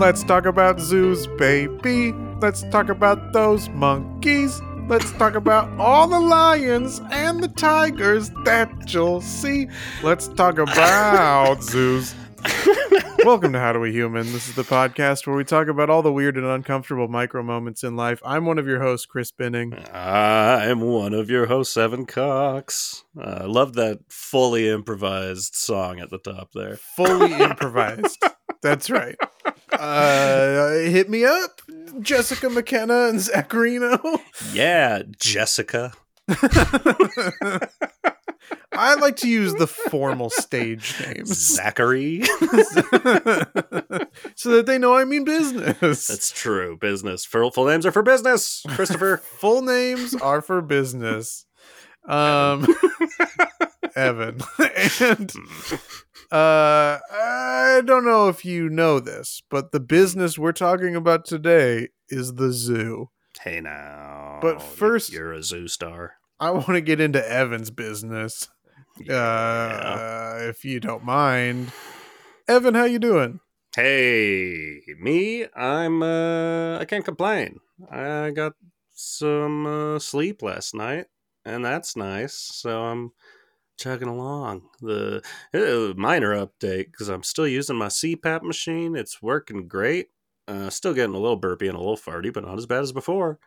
Let's talk about zoos, baby. Let's talk about those monkeys. Let's talk about all the lions and the tigers that you'll see. Let's talk about zoos. Welcome to How Do We Human. This is the podcast where we talk about all the weird and uncomfortable micro moments in life. I'm one of your hosts, Chris Binning. I'm one of your hosts, Evan Cox. Uh, I love that fully improvised song at the top there. Fully improvised. That's right. Uh, hit me up, Jessica McKenna and Zach Reino. Yeah, Jessica. I like to use the formal stage names Zachary. so that they know I mean business. That's true. Business. Full, full names are for business. Christopher. Full names are for business. Um, Evan. and uh, I don't know if you know this, but the business we're talking about today is the zoo. hey now. But first- you're a zoo star. I want to get into Evan's business, Yeah. uh, if you don't mind. Evan, how you doing? Hey, me, I'm uh I can't complain. I got some uh, sleep last night, and that's nice. So I'm chugging along. The uh, minor update because I'm still using my CPAP machine. It's working great. Uh, still getting a little burpy and a little farty, but not as bad as before.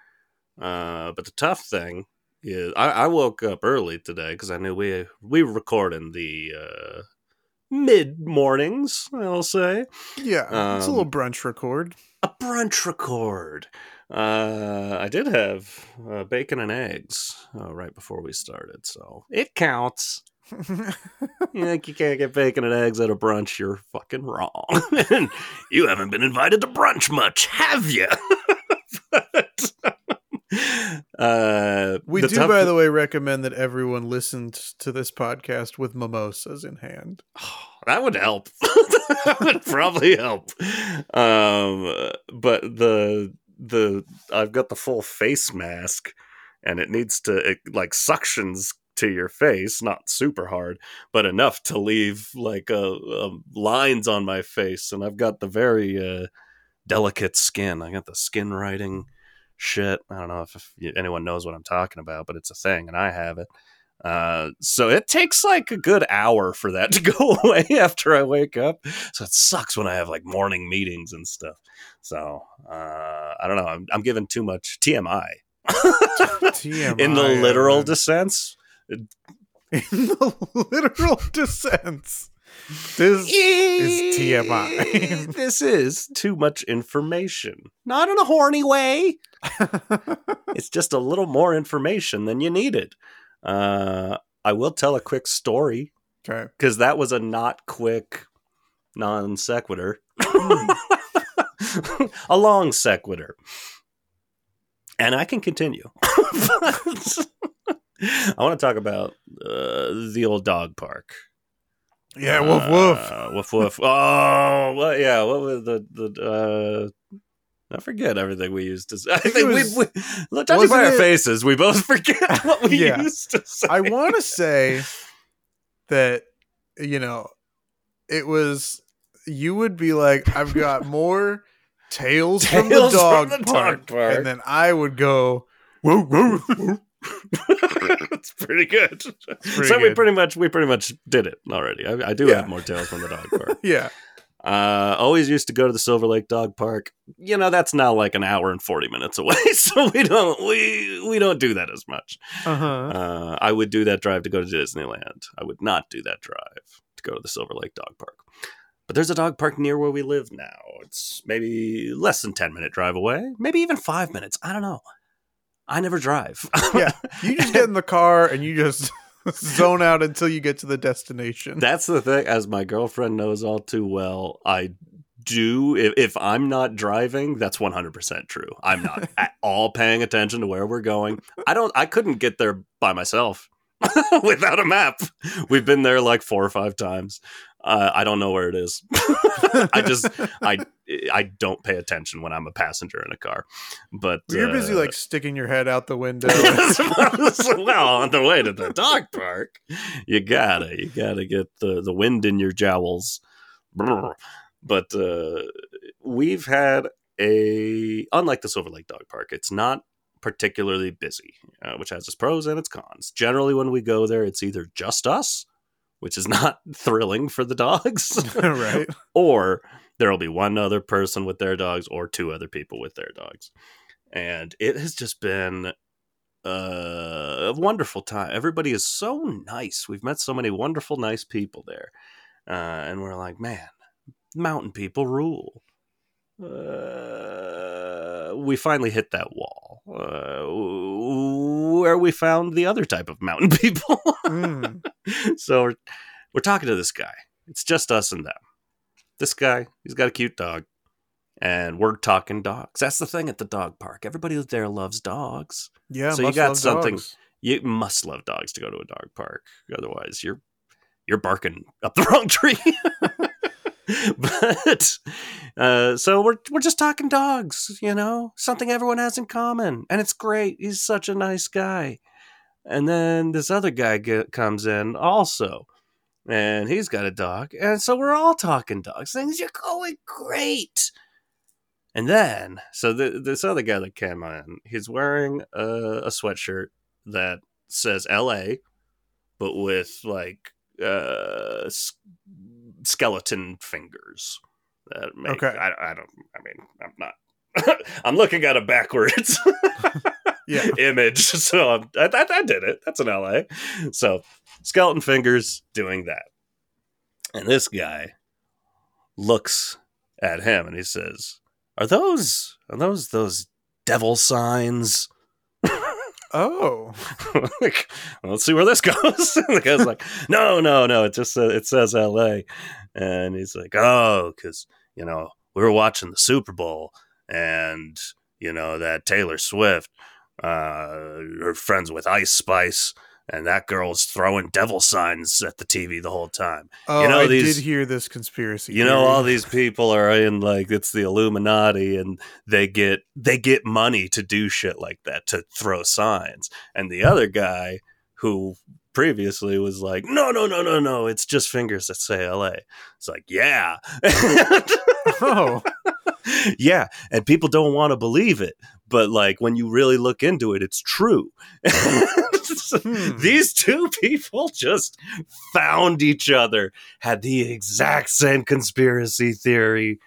Uh, but the tough thing is, I, I woke up early today because I knew we we were recording the uh, mid mornings. I'll say Yeah, it's a Um, little brunch record. a brunch record. Uh, I did have uh, bacon and eggs uh, right before we started, so it counts. You think you can't get bacon and eggs at a brunch? You're fucking wrong. you haven't been invited to brunch much, have you? but, uh, we do, tough- by the way, recommend that everyone listens to this podcast with mimosas in hand. that would help. that would probably help. Um, but the the I've got the full face mask, and it needs to it like suctions to your face, not super hard, but enough to leave like uh, lines on my face, and I've got the very uh, delicate skin. I got the skin writing shit. I don't know if, if anyone knows what I'm talking about, but it's a thing, and I have it. Uh, so it takes like a good hour for that to go away after I wake up. So it sucks when I have like morning meetings and stuff. So uh, I don't know. I'm, I'm giving too much TMI. TMI, In the literal sense. in the literal sense. This is TMI. this is too much information. Not in a horny way. it's just a little more information than you needed. Uh, I will tell a quick story okay. because that was a not quick non sequitur. a long sequitur. And I can continue. I want to talk about uh, the old dog park. Yeah, woof woof. Uh, woof woof. Oh, what? Yeah, what was the the? uh I forget everything we used to say. I think it we, was- we judging by our faces, we both forget what we Yeah. used to say. I want to say that you know it was you would be like I've got more tales, from the Tales from dog, the dog park, park. and then I would go woo woo woo. it's pretty good. pretty so we pretty much we pretty much did it already. I, I do Yeah. have more tales from the dog park. yeah Uh, always used to go to the Silver Lake Dog Park. You know that's now like an hour and forty minutes away, so we don't we we don't do that as much. uh-huh Uh, I would do that drive to go to Disneyland. I would not do that drive to go to the Silver Lake Dog Park. But there's a dog park near where we live now. It's maybe less than ten minute drive away, maybe even five minutes. I don't know. I never drive. yeah you just get in the car and you just zone out until you get to the destination That's the thing. As my girlfriend knows all too well, I do. If, if I'm not driving, that's 100% true. I'm not at all paying attention to where we're going. I don't. I couldn't get there by myself without a map. We've been there like four or five times. Uh, I don't know where it is. I just I I don't pay attention when I'm a passenger in a car. But you're busy uh, like sticking your head out the window well, on the way to the dog park, you gotta, you gotta get the, the wind in your jowls. But uh, we've had a unlike the Silver Lake Dog Park, it's not particularly busy, uh, which has its pros and its cons. Generally, when we go there, it's either just us, which is not thrilling for the dogs, right. or there'll be one other person with their dogs or two other people with their dogs. And it has just been uh, a wonderful time. Everybody is so nice. We've met so many wonderful, nice people there. Uh, and we're like, man, mountain people rule. Uh, we finally hit that wall uh, where we found the other type of mountain people. Mm. so we're, we're talking to this guy. It's just us and them. This guy, he's got a cute dog. And we're talking dogs. That's the thing at the dog park. Everybody there loves dogs. Yeah. So you got something- dogs. You must love dogs to go to a dog park. Otherwise, you're you're barking up the wrong tree. but uh, so we're we're just talking dogs, you know, something everyone has in common, and it's great. He's such a nice guy. And then this other guy comes in also, and he's got a dog, and so we're all talking dogs. Things are going great. And then, so the, this other guy that came in, he's wearing a, a sweatshirt that says L.A., but with like uh, skeleton fingers. That make, Okay. I, I don't. I mean, I'm not. I'm looking at a backwards Yeah. image, so I'm, I, I, I did it. That's an LA. So skeleton fingers doing that, and this guy looks at him and he says, "Are those are those those devil signs?" Oh. like, well, let's see where this goes. The guy's like, no, no, no. It just uh, it says L.A. And he's like, oh, because you know we were watching the Super Bowl, and you know that Taylor Swift, uh, her friends with Ice Spice, and that girl's throwing devil signs at the TV the whole time. Oh, know, I these- did hear this conspiracy. You know, all these people are in like it's the Illuminati, and they get they get money to do shit like that to throw signs. And the other guy who previously was like, no, no, no, no, no, it's just fingers that say L.A. It's like, yeah, Oh. yeah, and people don't want to believe it, but like when you really look into it, it's true. Hmm. These two people just found each other, had the exact same conspiracy theory,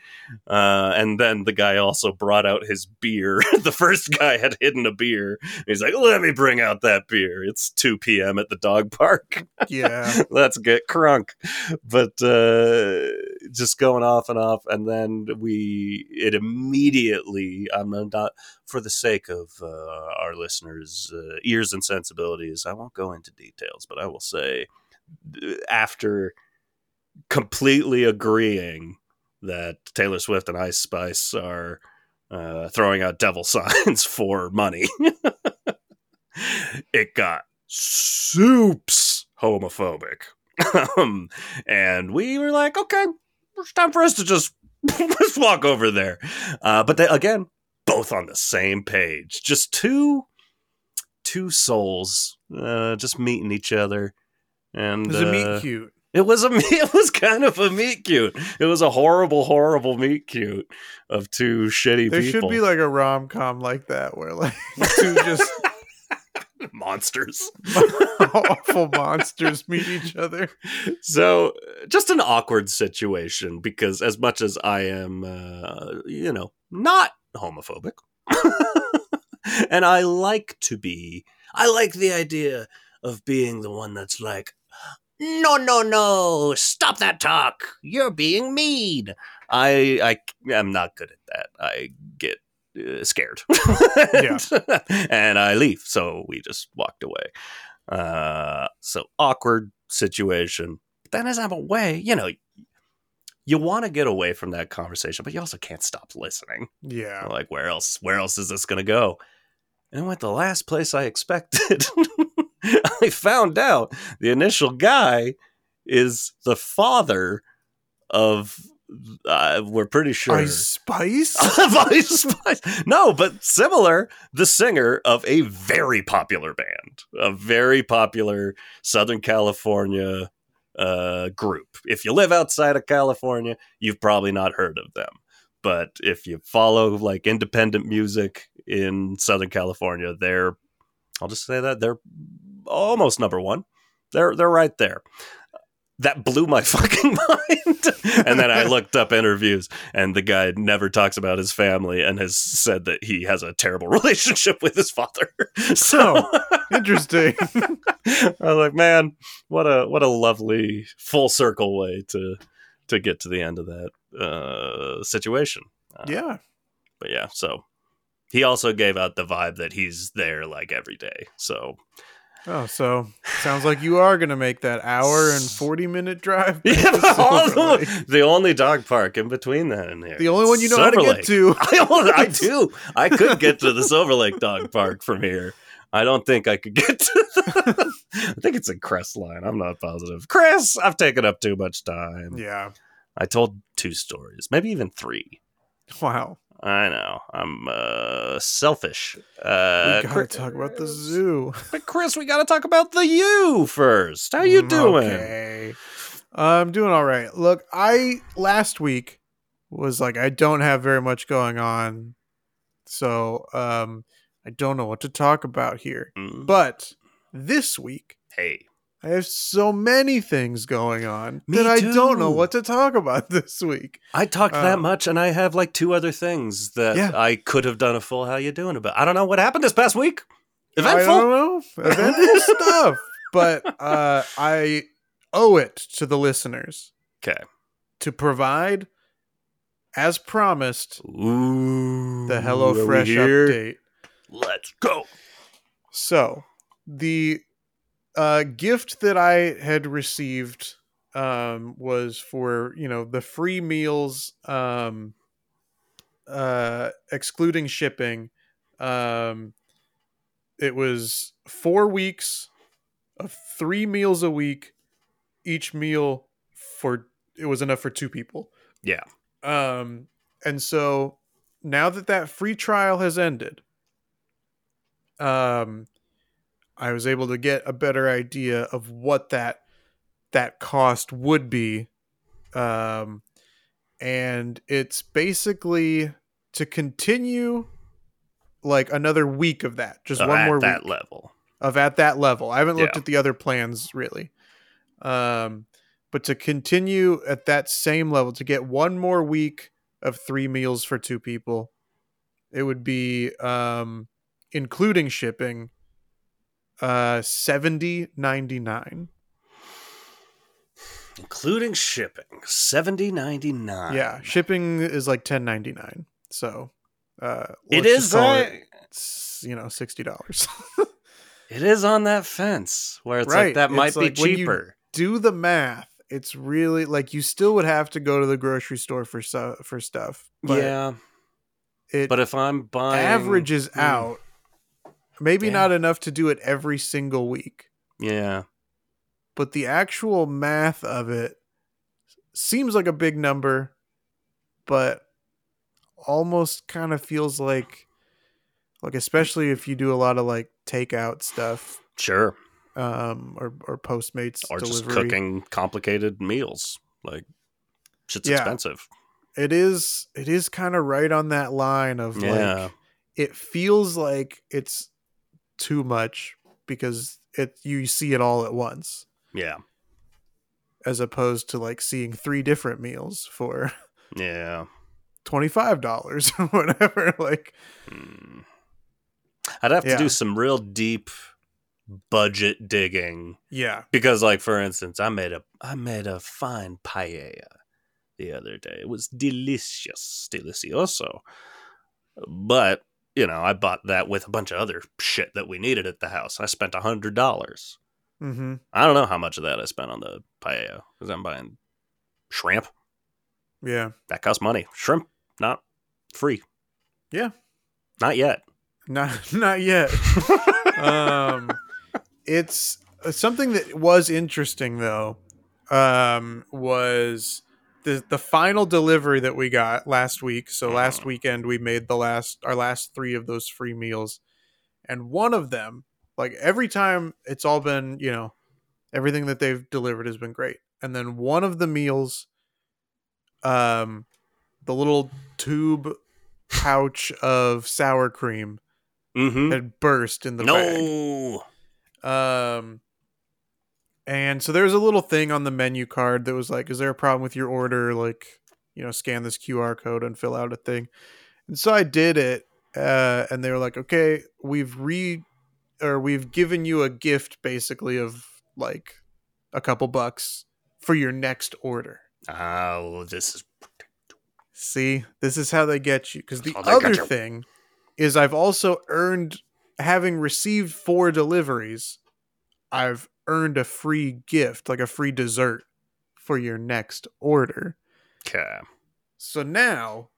uh, and then the guy also brought out his beer. the first guy had hidden a beer. He's like, "Let me bring out that beer. It's two p.m. at the dog park." Yeah. let's get crunk but uh just going off and off and then we it immediately i'm not for the sake of uh, our listeners uh, ears and sensibilities i won't go into details but i will say after completely agreeing that taylor swift and ice spice are uh, throwing out devil signs for money it got soups homophobic. um, and we were like, okay, it's time for us to just just walk over there. Uh, but they, again, both on the same page, just two two souls uh, just meeting each other. And It's a uh, meet cute. it was a it was kind of a meet cute. It was a horrible, horrible meet cute of two shitty There people. should be like a rom com like that where like two just monsters. awful monsters meet each other. so just an awkward situation because as much as i am uh, you know not homophobic. And i like to be i like the idea of being the one that's like no no no stop that talk. You're being mean. I i am not good at that. I get uh, scared. Yeah. and i leave. So we just walked away. Uh so awkward situation. Then as I'm away, you know, you want to get away from that conversation, but you also can't stop listening. Yeah. Like, where else? Where else is this going to go? And it went the last place I expected. I found out the initial guy is the father of. Uh, we're pretty sure. Ice Spice? Ice Spice. No, but similar, the singer of a very popular band, a very popular Southern California uh, group. If you live outside of California, you've probably not heard of them. but if you follow like independent music in Southern California, they're I'll just say that they're almost number one. They're they're right there. That blew my fucking mind. and then I looked up interviews, and the guy never talks about his family and has said that he has a terrible relationship with his father. So Interesting. I was like, man, what a what a lovely full circle way to to get to the end of that uh, situation. Uh, yeah. but yeah, so he also gave out the vibe that he's there like every day. So Oh, so sounds like you are gonna make that hour and forty minute drive. yeah, to also, the only dog park in between that and here. The only one you know how to get to. I, I do. I could get to the Silver Lake Dog Park from here. I don't think I could get to. The, I think it's in Crestline. I'm not positive. Chris, I've taken up too much time. Yeah. I told two stories, maybe even three. Wow. I know. I'm uh, selfish. We Uh, gotta Chris- talk about the zoo. But Chris, we got to talk about the you first. How you Mm, doing? Okay. I'm doing all right. Look, I last week was like I don't have very much going on. So, um I don't know what to talk about here. Mm, But this week hey, I have so many things going on Me that I don't know what to talk about this week. I talked that Um, much, and I have like two other things that Yeah. I could have done a full "How you doing?" about. I don't know what happened this past week. I Eventful. don't know. Eventful stuff. But uh I owe it to the listeners Okay. to provide as promised Ooh. the HelloFresh update. Let's go. So, the uh, gift that I had received um, was for you know the free meals, um, uh, excluding shipping. Um, it was four weeks of three meals a week. Each meal for it was enough for two people. Yeah. Um, and so now that that free trial has ended, um, I was able to get a better idea of what that that cost would be. Um, and it's basically to continue like another week of that, just So one at more that week level. of at that level. I haven't looked Yeah. at the other plans really. Um, but to continue at that same level, to get one more week of three meals for two people, it would be um, including shipping, uh, seventy ninety nine. including shipping. Seventy ninety nine. Yeah, shipping is like ten ninety nine. So uh, It is that. it, you know sixty dollars. It is on that fence where it's Right, like that might it's be like when you- cheaper. do the math, it's really like you still would have to go to the grocery store for so, for stuff. But yeah, it but if I'm buying averages Hmm. out. Maybe Yeah. not enough to do it every single week, yeah, but the actual math of it seems like a big number, but almost kind of feels like like especially if you do a lot of like takeout stuff sure. um or or postmates Or just cooking complicated meals. Like shit's Yeah. expensive. it is it is kind of right on that line of Yeah. like it feels like it's too much because it you see it all at once Yeah. as opposed to like seeing three different meals for Yeah. $25 or whatever like Hmm. I'd have to Yeah. do some real deep budget digging yeah because like for instance, I made a I made a fine paella the other day. It was delicious, delicioso. But, you know, I bought that with a bunch of other shit that we needed at the house. I spent a hundred dollars. mm-hmm I don't know how much of that I spent on the paella because I'm buying shrimp. yeah That costs money. Shrimp, not free. Yeah. Not yet. not not yet um it's uh, something that was interesting though um was the the final delivery that we got last week so last Mhm. weekend we made the last our last 3 of those free meals and one of them like every time it's all been you know everything that they've delivered has been great and then one of the meals um the little tube pouch of sour cream Mm-hmm. had burst in the bag. No. Um, and so there's a little thing on the menu card that was like, "Is there a problem with your order?" Like, you know, scan this QR code and fill out a thing. And so I did it, uh, and they were like, "Okay, we've re, or we've given you a gift, basically of like a couple bucks for your next order." Oh, this is See, this is how they get you. Because the get other thing is, I've also earned, having received four deliveries, I've earned a free gift, like a free dessert for your next order. okay. So now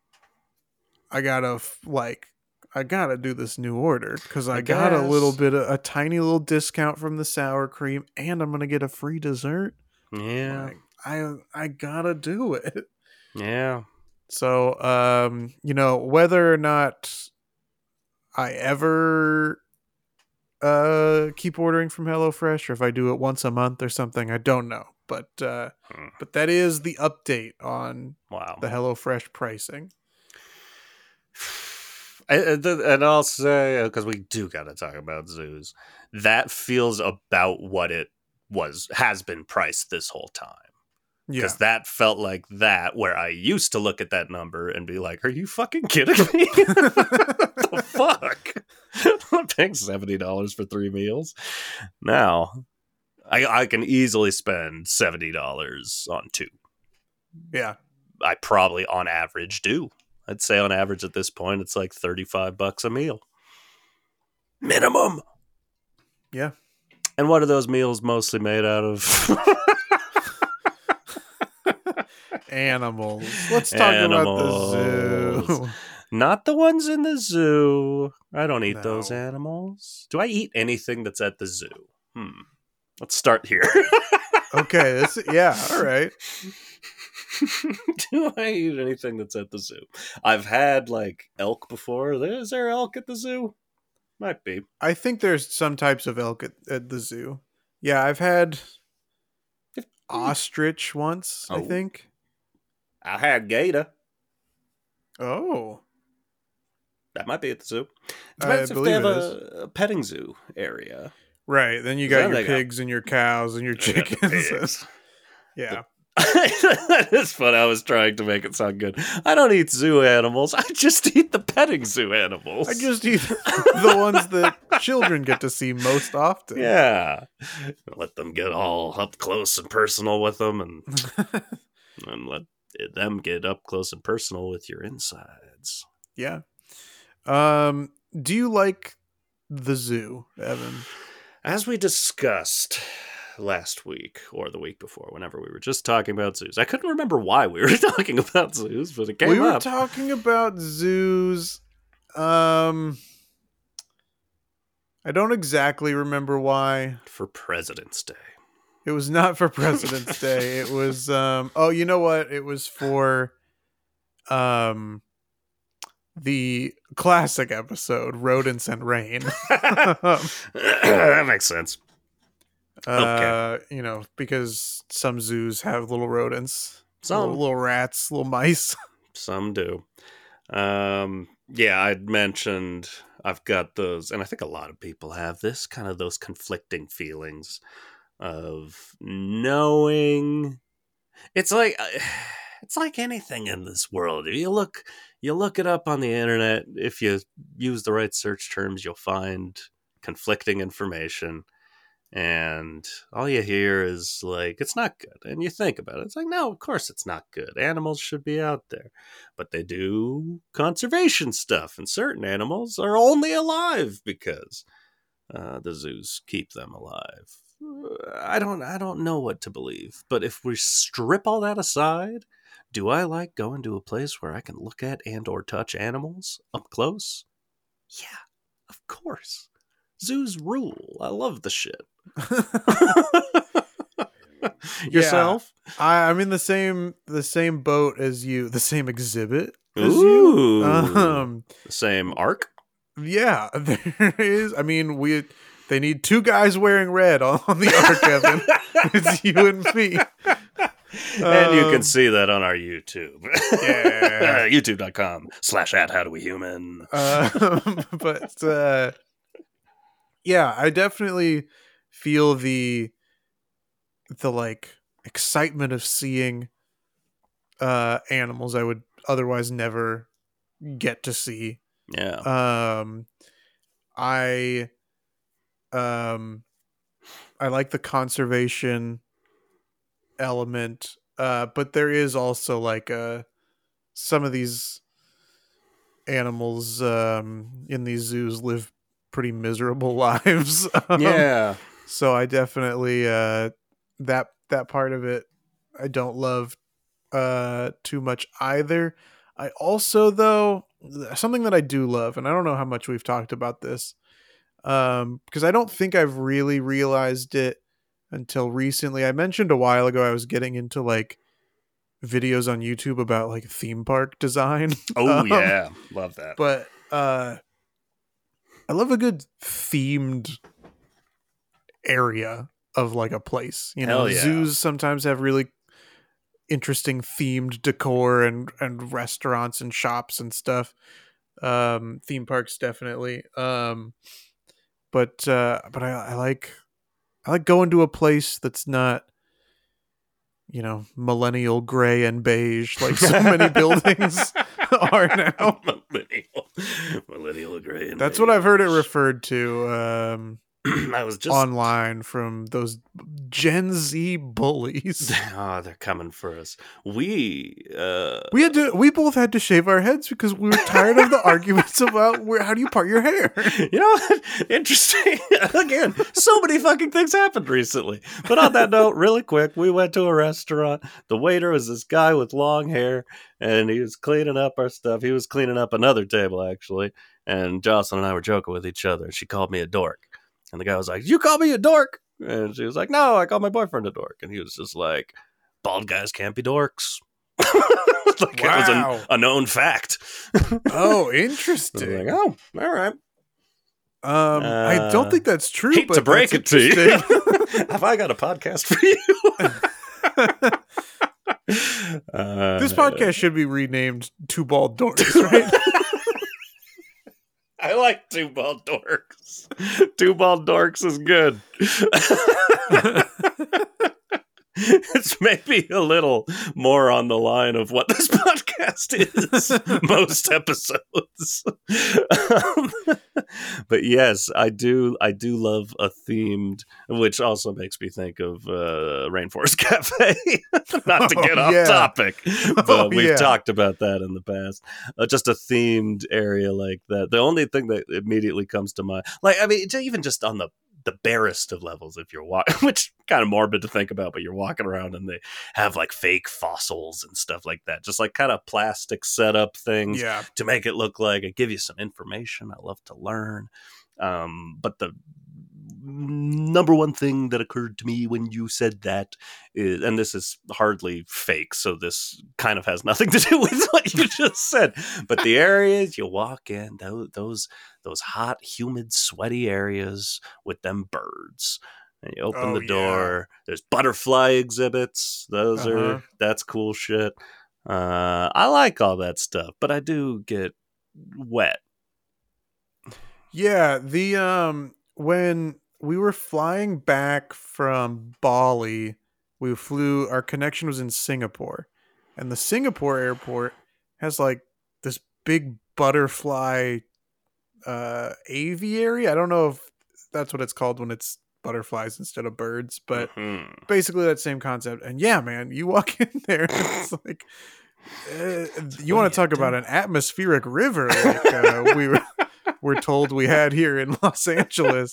I gotta, like, I gotta do this new order because I, I got a little bit of a tiny little discount from the sour cream and I'm gonna get a free dessert. Yeah. Like, I I gotta do it. Yeah. So, um, you know, whether or not I ever uh keep ordering from HelloFresh or if I do it once a month or something, I don't know. But uh Hmm. but that is the update on Wow. the HelloFresh pricing. And, and I'll say because we do got to talk about zoos. That feels about what it was has been priced this whole time. Yeah. Because that felt like that where I used to look at that number and be like, "Are you fucking kidding me? fuck? I'm paying seventy dollars for three meals. Now, I I can easily spend seventy dollars on two. Yeah. I probably on average do. I'd say on average at this point it's like 35 bucks a meal. Minimum. Yeah. And what are those meals mostly made out of? Animals. Let's talk about the zoo. Not the ones in the zoo. I don't eat those animals. Do I eat anything that's at the zoo? Hmm. Let's start here. okay, this yeah, all right. Do I eat anything that's at the zoo? I've had like elk before. Is there elk at the zoo? Might be. I think there's some types of elk at, at the zoo. Yeah, I've had ostrich once, I Oh. think. I had gator. Oh. That might be at the zoo. I Depends if they have a, a petting zoo area. Right. Then you got your got- pigs and your cows and your They got the chickens. yeah. That's fun. I was trying to make it sound good. I don't eat zoo animals. I just eat the petting zoo animals. I just eat the ones that children get to see most often. yeah, let them get all up close and personal with them, and and let them get up close and personal with your insides. yeah. Um, do you like the zoo, Evan? As we discussed last week or the week before, whenever we were just talking about zoos, I couldn't remember why we were talking about zoos, but it came we were up. talking about zoos. Um, I don't exactly remember why. for President's Day. It was not for President's Day. It was um oh, you know what? It was for um the classic episode Rodents and Rain. that makes sense. uh, you know, because some zoos have little rodents, Some little, little rats, little mice. some do. Um, yeah, I'd mentioned I've got those, and I think a lot of people have this kind of those conflicting feelings of knowing. It's like it's like anything in this world. If you look, you look it up on the internet. If you use the right search terms, you'll find conflicting information. And all you hear is like, it's not good. And you think about it. It's like, no, of course it's not good. Animals should be out there. But they do conservation stuff, and certain animals are only alive because uh, the zoos keep them alive. I don't I don't know what to believe. But if we strip all that aside, do I like going to a place where I can look at and or touch animals up close? Yeah, of course. Zoos rule. I love the shit. Yourself? I, I'm in the same the same boat as you, the same exhibit as Ooh. you. Um, Same ark? yeah, there is. I mean, we they need two guys wearing red on, on the ark, Evan. it's you and me. And you Um, can see that on our YouTube. Yeah. YouTube.com slash at how do we human. Um, but uh, yeah, I definitely feel the the like excitement of seeing uh animals I would otherwise never get to see. Yeah. Um I um I like the conservation element uh but there is also like uh some of these animals um in these zoos live pretty miserable lives. Um, yeah. so I definitely uh that that part of it I don't love uh too much either. I also though something that I do love and I don't know how much we've talked about this um because I don't think I've really realized it until recently. I mentioned a while ago I was getting into like videos on YouTube about like theme park design. Oh Um, yeah. Love that. but uh i love a good themed area of like a place you know yeah. zoos sometimes have really interesting themed decor and and restaurants and shops and stuff um theme parks definitely um but uh but i, I like i like going to a place that's not you know millennial gray and beige like so many buildings are now millennial, millennial gray. and That's what I've heard it referred to um, I was just online from those Gen Z bullies. oh, they're coming for us. We uh We had to. We both had to shave our heads because we were tired of the arguments about where how do you part your hair. you know? Interesting. Again, so many fucking things happened recently. But on that note, really quick, we went to a restaurant. The waiter was this guy with long hair, and he was cleaning up our stuff. He was cleaning up another table, actually. And Jocelyn and I were joking with each other. She called me a dork. And the guy was like, You call me a dork? And she was like, No, I call my boyfriend a dork. And he was just like, Bald guys can't be dorks. like it was Wow. a, a known fact. Oh, interesting. like, oh, all right. Um, I don't Uh, think that's true. Hate but to break it to you. interesting. Have I got a podcast for you? Uh, this podcast should be renamed Two Bald Dorks, right? I like two bald dorks. Two bald dorks is good. it's maybe a little more on the line of what this podcast is most episodes. Um, but yes, I do I do love a themed which also makes me think of uh, Rainforest Cafe. Not to get Oh, off yeah. topic, but Oh, we've yeah. talked about that in the past. Uh, just a themed area like that. The only thing that immediately comes to mind, like I mean, even just on the the barest of levels, if you're walking, which kind of morbid to think about, but you're walking around and they have like fake fossils and stuff like that, just like kind of plastic setup things yeah. to make it look like it give you some information. I love to learn. Um, but the number one thing that occurred to me when you said that is, and this is hardly fake, so this kind of has nothing to do with what you just said. But the areas you walk in, those those, those hot, humid, sweaty areas with them birds. And you open Oh, the yeah. door. There's butterfly exhibits. Those Uh-huh. are that's cool shit. Uh, I like all that stuff, but I do get wet. Yeah, the um when we were flying back from Bali, we flew our connection was in Singapore. And the Singapore airport has like this big butterfly uh aviary. I don't know if that's what it's called when it's butterflies instead of birds, but Mhm. basically that same concept. And yeah, man, you walk in there, it's like uh, you want to talk about an atmospheric river like uh, we were we're told we had here in Los Angeles.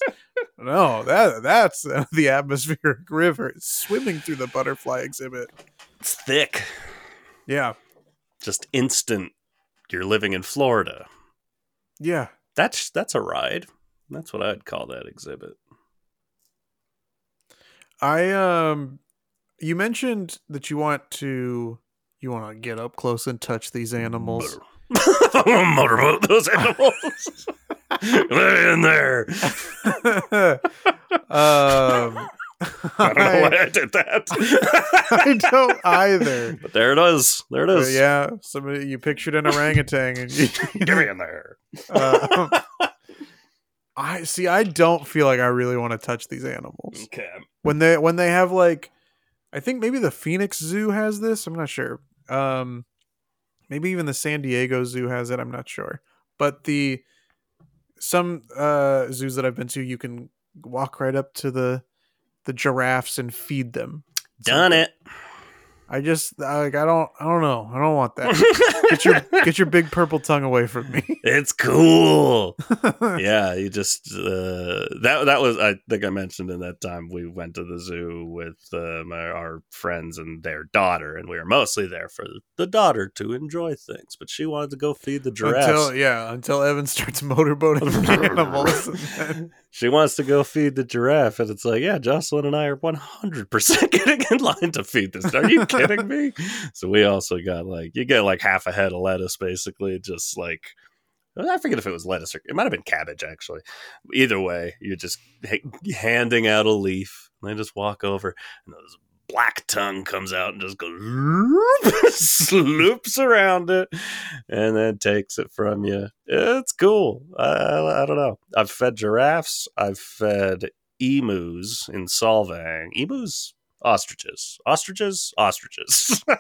No, that that's uh, the atmospheric river it's swimming through the butterfly exhibit. it's thick, Yeah, just instant. You're living in Florida. yeah. That's that's a ride. That's what I'd call that exhibit. I um, you mentioned that you want to you want to get up close and touch these animals. Motorboat those animals. They're in there. um, I don't know why I did that. I don't either. But there it is. There it is. But yeah, somebody you pictured an orangutan and you, Get me in there. uh, I see. I don't feel like I really want to touch these animals Okay. when they when they have like, I think maybe the Phoenix Zoo has this. I'm not sure. Um, maybe even the San Diego Zoo has it. I'm not sure. But the some uh zoos that I've been to, you can walk right up to the the giraffes and feed them. Done it. I just like I don't I don't know. I don't want that. Get your get your big purple tongue away from me. it's cool. yeah, you just uh, that that was I think I mentioned in that time we went to the zoo with uh, my, our friends and their daughter, and we were mostly there for the daughter to enjoy things, but she wanted to go feed the giraffes. until yeah, until Evan starts motorboating the animals. And then, she wants to go feed the giraffe, and it's like, yeah, Jocelyn and I are one hundred percent getting in line to feed this. Are you kidding me? So we also got like you get like half a head of lettuce, basically, just like I forget if it was lettuce or it might have been cabbage actually. Either way, you're just ha- handing out a leaf. And they just walk over, and this black tongue comes out and just goes sloops around it, and then takes it from you. It's cool. I, I, I don't know. I've fed giraffes. I've fed emus in Solvang. Emus, ostriches, ostriches, ostriches.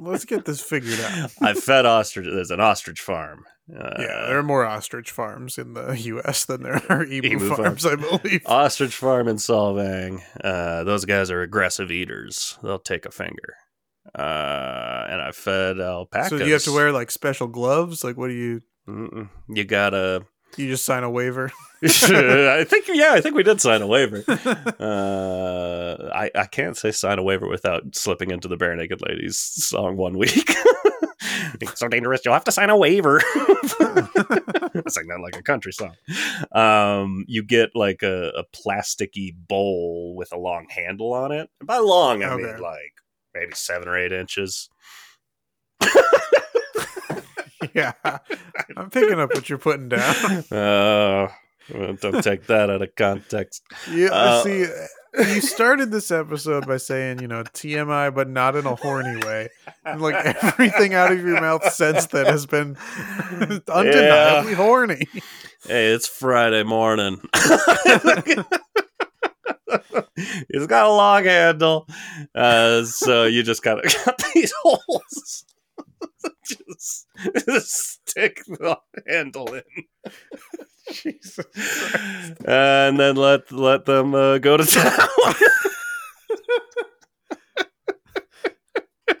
let's get this figured out. I've fed ostrich. There's an ostrich farm. Uh, yeah, there are more ostrich farms in the U.S. than there are emu, Emu farms, I believe. ostrich farm in Solvang. Uh, those guys are aggressive eaters. They'll take a finger. Uh, and I fed alpacas. so you have to wear like special gloves. Like, what do you? Mm-mm. You gotta. You just sign a waiver. I think yeah, I think we did sign a waiver. Uh, I I can't say sign a waiver without slipping into the Barenaked Ladies song one week. it's so dangerous. You'll have to sign a waiver. I sang that like a country song. Um, you get like a, a plasticky bowl with a long handle on it. And by long, I mean like maybe seven or eight inches. yeah, I'm picking up what you're putting down. Uh, don't take that out of context. Yeah, Uh, see, you started this episode by saying, you know, TMI, but not in a horny way. And like everything out of your mouth since then has been undeniably horny. Hey, it's Friday morning. it's got a long handle, uh, so you just gotta got these holes. Just, just stick the handle in, Jesus. and then let let them uh, go to town.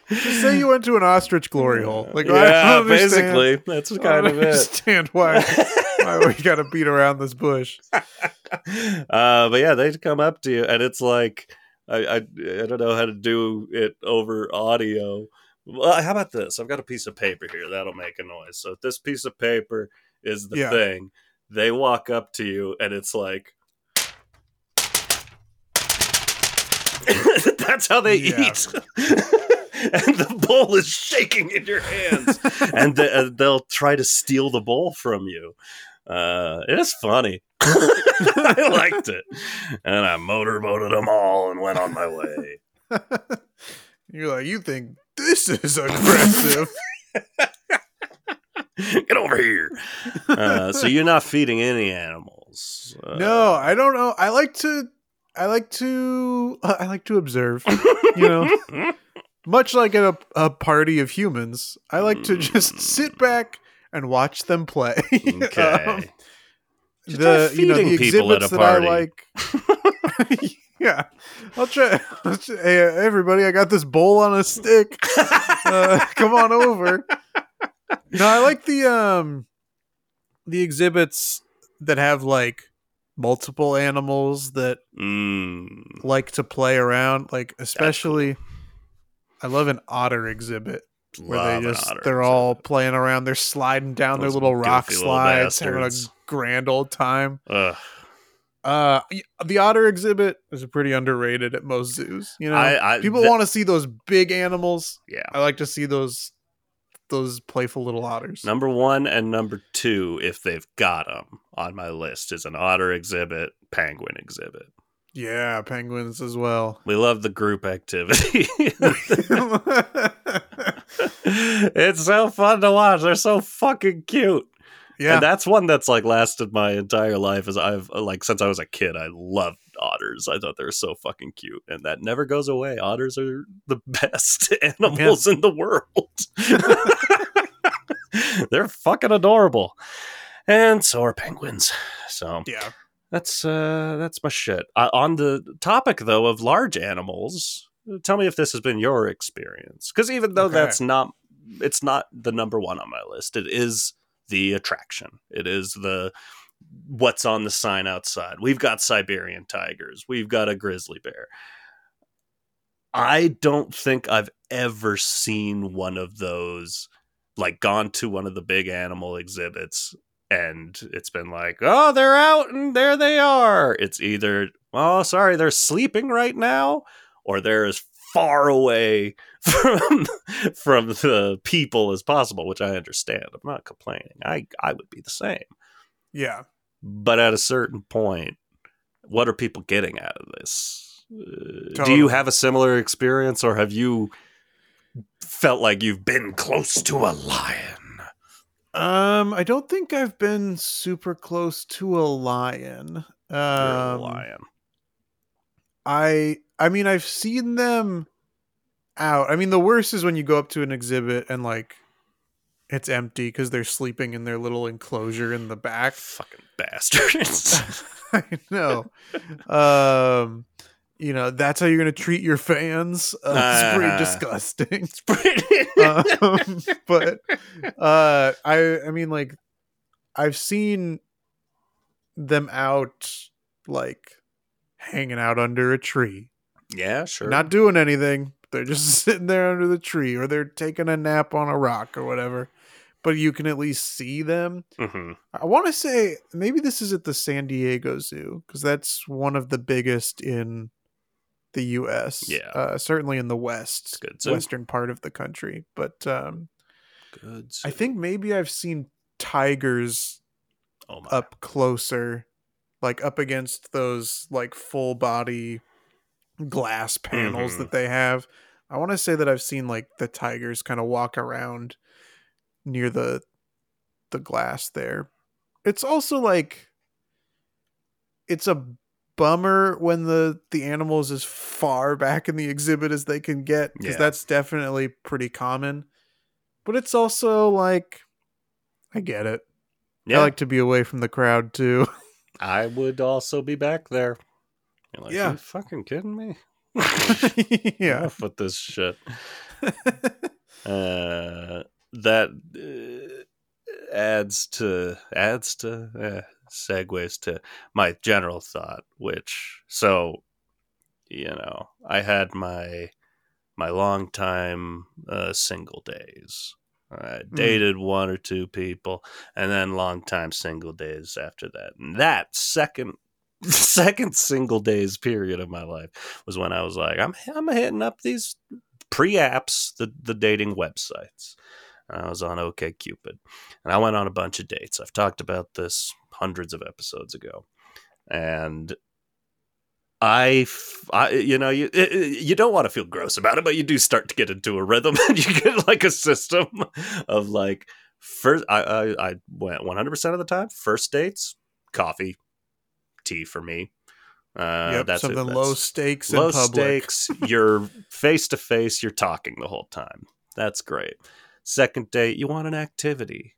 Just say you went to an ostrich glory hole. Like, yeah, basically, that's kind of it. understand why, why we got to beat around this bush. uh, but yeah, they come up to you, and it's like I, I I don't know how to do it over audio. Well, how about this? I've got a piece of paper here that'll make a noise. So if this piece of paper is the Yeah. thing, they walk up to you, and it's like. That's how they Yeah. eat. and the bowl is shaking in your hands. and th- uh, they'll try to steal the bowl from you. Uh, it is funny. I liked it. And I motorboated them all and went on my way. You're like, you think this is aggressive? Get over here. Uh, so you're not feeding any animals. Uh, no, I don't know. I like to, I like to, I like to observe. You know, much like at a, a party of humans, I like to just sit back and watch them play. Okay. Um, the you know the feeding people at exhibits a that I like. Yeah, I'll try. I'll try- Hey, everybody, I got this bowl on a stick. Uh, come on over. No, I like the um the exhibits that have like multiple animals that Mm, like to play around. Like especially, I love an otter exhibit where love they just they're all playing around. They're sliding down Those their little rock goofy little slides, having a grand old time. Ugh. Uh, the otter exhibit is pretty underrated at most zoos. You know, I- I- people th- want to see those big animals. Yeah. I like to see those those playful little otters. Number one and number two, if they've got them on my list, is an otter exhibit, penguin exhibit. Yeah, penguins as well. We love the group activity. it's so fun to watch. They're so fucking cute. Yeah. And that's one that's like lasted my entire life as I've like since I was a kid. I loved otters. I thought they were so fucking cute. And that never goes away. Otters are the best animals in the world. They're fucking adorable. And so are penguins. So yeah. that's uh that's my shit. Uh, on the topic though of large animals, tell me if this has been your experience. Because even though Okay. that's not, it's not the number one on my list. It is the attraction. It is the what's on the sign outside. We've got Siberian tigers. We've got a grizzly bear. I don't think I've ever seen one of those, like gone to one of the big animal exhibits and it's been like, oh, they're out and there they are. It's either, oh, sorry, they're sleeping right now, or they're as far away from from the people as possible, which I understand. I'm not complaining. I I would be the same. Yeah. But at a certain point, what are people getting out of this? Uh, Do you have a similar experience, or have you felt like you've been close to a lion? Um, I don't think I've been super close to a lion. You're a Um, lion. I I mean I've seen them out. I mean the worst is when you go up to an exhibit and like it's empty because they're sleeping in their little enclosure in the back. Fucking bastards. I know. Um, you know that's how you're gonna treat your fans. Uh, it's pretty Ah. disgusting. It's pretty- um, but uh i i mean like i've seen them out like hanging out under a tree. Yeah, sure. not doing anything. They're just sitting there under the tree or they're taking a nap on a rock or whatever. But you can at least see them. Hmm i want to say maybe this is at the san diego zoo because that's one of the biggest in the us Yeah. uh, certainly in the west Good western part of the country. But um Good. I think maybe I've seen tigers Oh up closer, like up against those like full body glass panels Mhm. that they have. I want to say that I've seen like the tigers kind of walk around near the the glass there. It's also like it's a bummer when the the animal is as far back in the exhibit as they can get because Yeah. that's definitely pretty common. But it's also like I get it. yeah, I like to be away from the crowd too. I would also be back there. You're like, Yeah. you fucking kidding me? yeah. Enough with this shit. Uh, that uh, adds to adds to uh, segues to my general thought, which so you know I had my my long time uh, single days. I mm-hmm. dated one or two people, and then long time single days after that. And that second second single days period of my life was when I was like, I'm I'm hitting up these pre-apps, the the dating websites. I was on OKCupid, and I went on a bunch of dates. I've talked about this hundreds of episodes ago, and I, f- I- you know, you it- it- you don't want to feel gross about it, but you do start to get into a rhythm, and you get like a system of like first. I I, I went one hundred percent of the time. First dates, coffee, tea for me. Uh, yep, that's it. something That's- low stakes low in public. stakes. you're face to face. You're talking the whole time. That's great. Second date, you want an activity.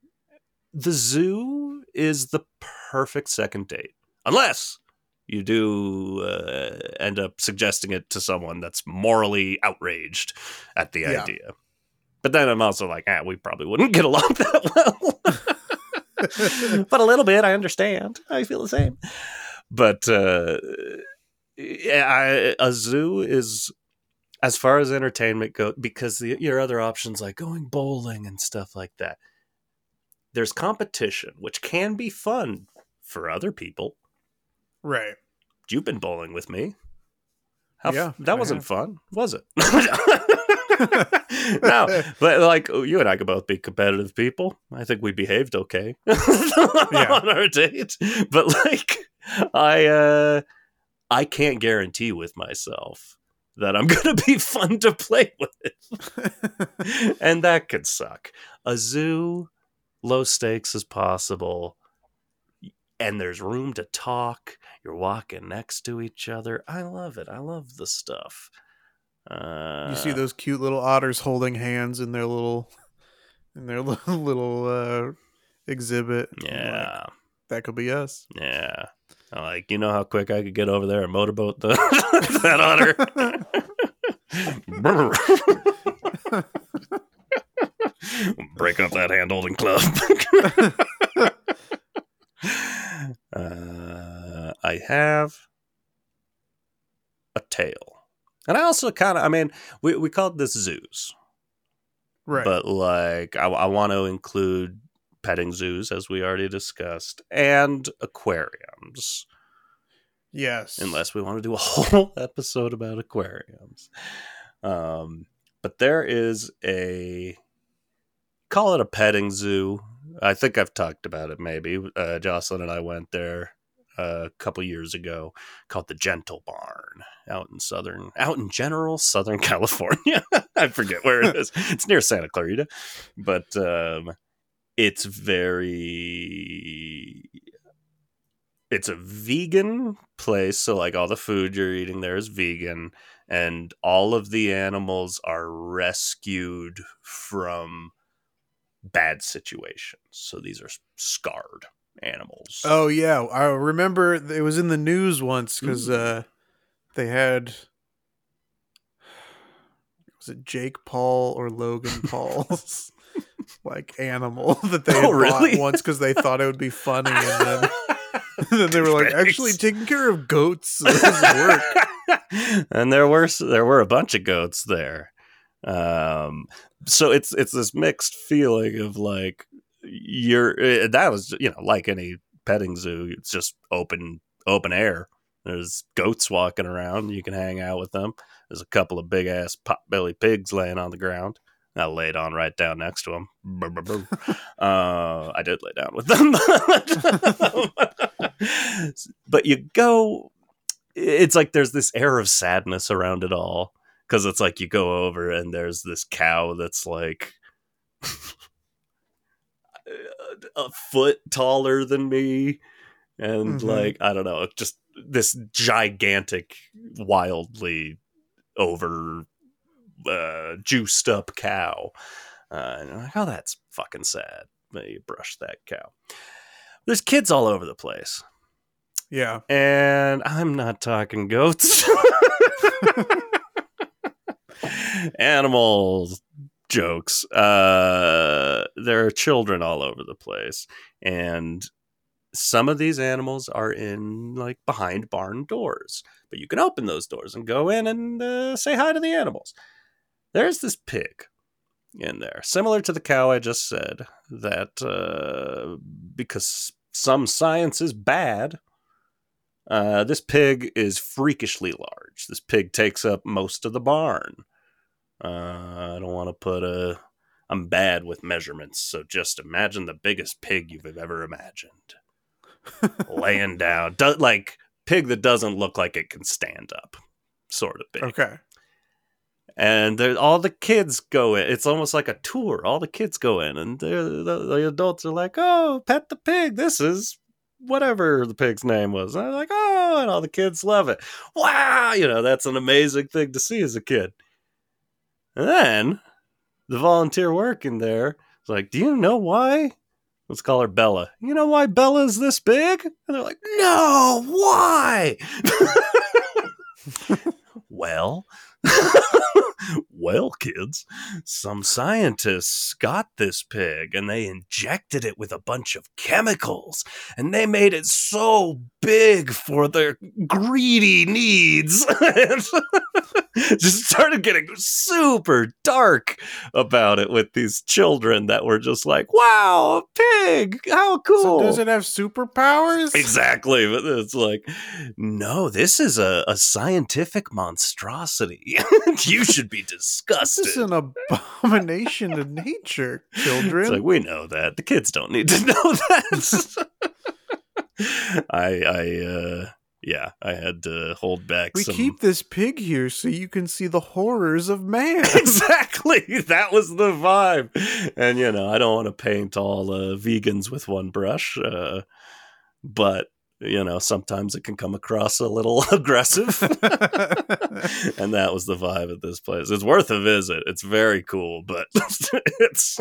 The zoo is the perfect second date, unless you do uh, end up suggesting it to someone that's morally outraged at the Yeah. idea. But then I'm also like, ah, we probably wouldn't get along that well. but a little bit, I understand. I feel the same. But uh, I, a zoo is as far as entertainment goes because the, your other options like going bowling and stuff like that. There's competition, which can be fun for other people. Right. You've been bowling with me. How f- Yeah, that I wasn't have. fun, was it? no, but like you and I could both be competitive people. I think we behaved okay on our date. But like, I, uh, I can't guarantee with myself that I'm going to be fun to play with. and that could suck. A zoo, low stakes as possible, and there's room to talk. You're walking next to each other. I love it. I love the stuff. Uh, you see those cute little otters holding hands in their little in their little, little uh, exhibit. I'm like, Yeah. that could be us. Yeah. I'm like, you know how quick I could get over there and motorboat the that otter? Break up that hand holding club. Uh, I have a tail. And I also kind of, I mean, we, we called this zoos, Right. but like, I, I want to include petting zoos, as we already discussed, and aquariums. yes. unless we want to do a whole episode about aquariums. Um, but there is a call it a petting zoo. I think I've talked about it. Maybe uh, Jocelyn and I went there uh, a couple years ago, called the Gentle Barn out in southern, out in general Southern California. I forget where it is. It's near Santa Clarita, but um, it's very it's a vegan place so like all the food you're eating there is vegan and all of the animals are rescued from bad situations. So these are scarred animals. Oh yeah, I remember it was in the news once because uh, they had was it Jake Paul or Logan Paul's like animal that they had Oh, really? bought once because they thought it would be funny, and then, and then they were like, actually taking care of goats doesn't work. and there were there were a bunch of goats there um so it's it's this mixed feeling of like you're eh, that was you know like any petting zoo it's just open open air. There's goats walking around you can hang out with them. There's a couple of big ass pot-belly pigs laying on the ground. I laid on right down next to them. uh, I did lay down with them, but you go. It's like there's this air of sadness around it all because it's like you go over and there's this cow that's like a foot taller than me, and Mhm. like I don't know, just this gigantic, wildly over uh, juiced up cow. Uh, and I'm like, oh, that's fucking sad. But you brush that cow. There's kids all over the place. Yeah, And I'm not talking goats. Animals jokes. Uh, there are children all over the place. And some of these animals are in like behind barn doors, but you can open those doors and go in and uh, say hi to the animals. There's this pig in there, similar to the cow I just said, that uh, because some science is bad, uh, this pig is freakishly large. This pig takes up most of the barn. Uh, I don't want to put a. I'm bad with measurements, so just imagine the biggest pig you've ever imagined. Laying down. Do, like, pig that doesn't look like it can stand up, sort of big okay. and there, all the kids go in. It's almost like a tour. All the kids go in, and the, the adults are like, "Oh, pet the pig. This is whatever the pig's name was." And they're like, "Oh," and all the kids love it. Wow, you know that's an amazing thing to see as a kid. And then the volunteer working there is like, "Do you know why?" Let's call her Bella. You know why Bella's this big? And they're like, "No, why?" well, well, kids, some scientists got this pig and they injected it with a bunch of chemicals and they made it so big for their greedy needs. just started getting super dark about it with these children that were just like, wow, a pig, how cool. So does it have superpowers? Exactly. But it's like, no, this is a, a scientific monstrosity. you should be disgusted. This is an abomination to nature, children. It's like, we know that. The kids don't need to know that. I, I, uh, yeah, I had to hold back. We some... keep this pig here so you can see the horrors of man. exactly. That was the vibe. And you know, I don't want to paint all uh, vegans with one brush, uh, but you know, sometimes it can come across a little aggressive. and that was the vibe at this place. It's worth a visit. It's very cool, but it's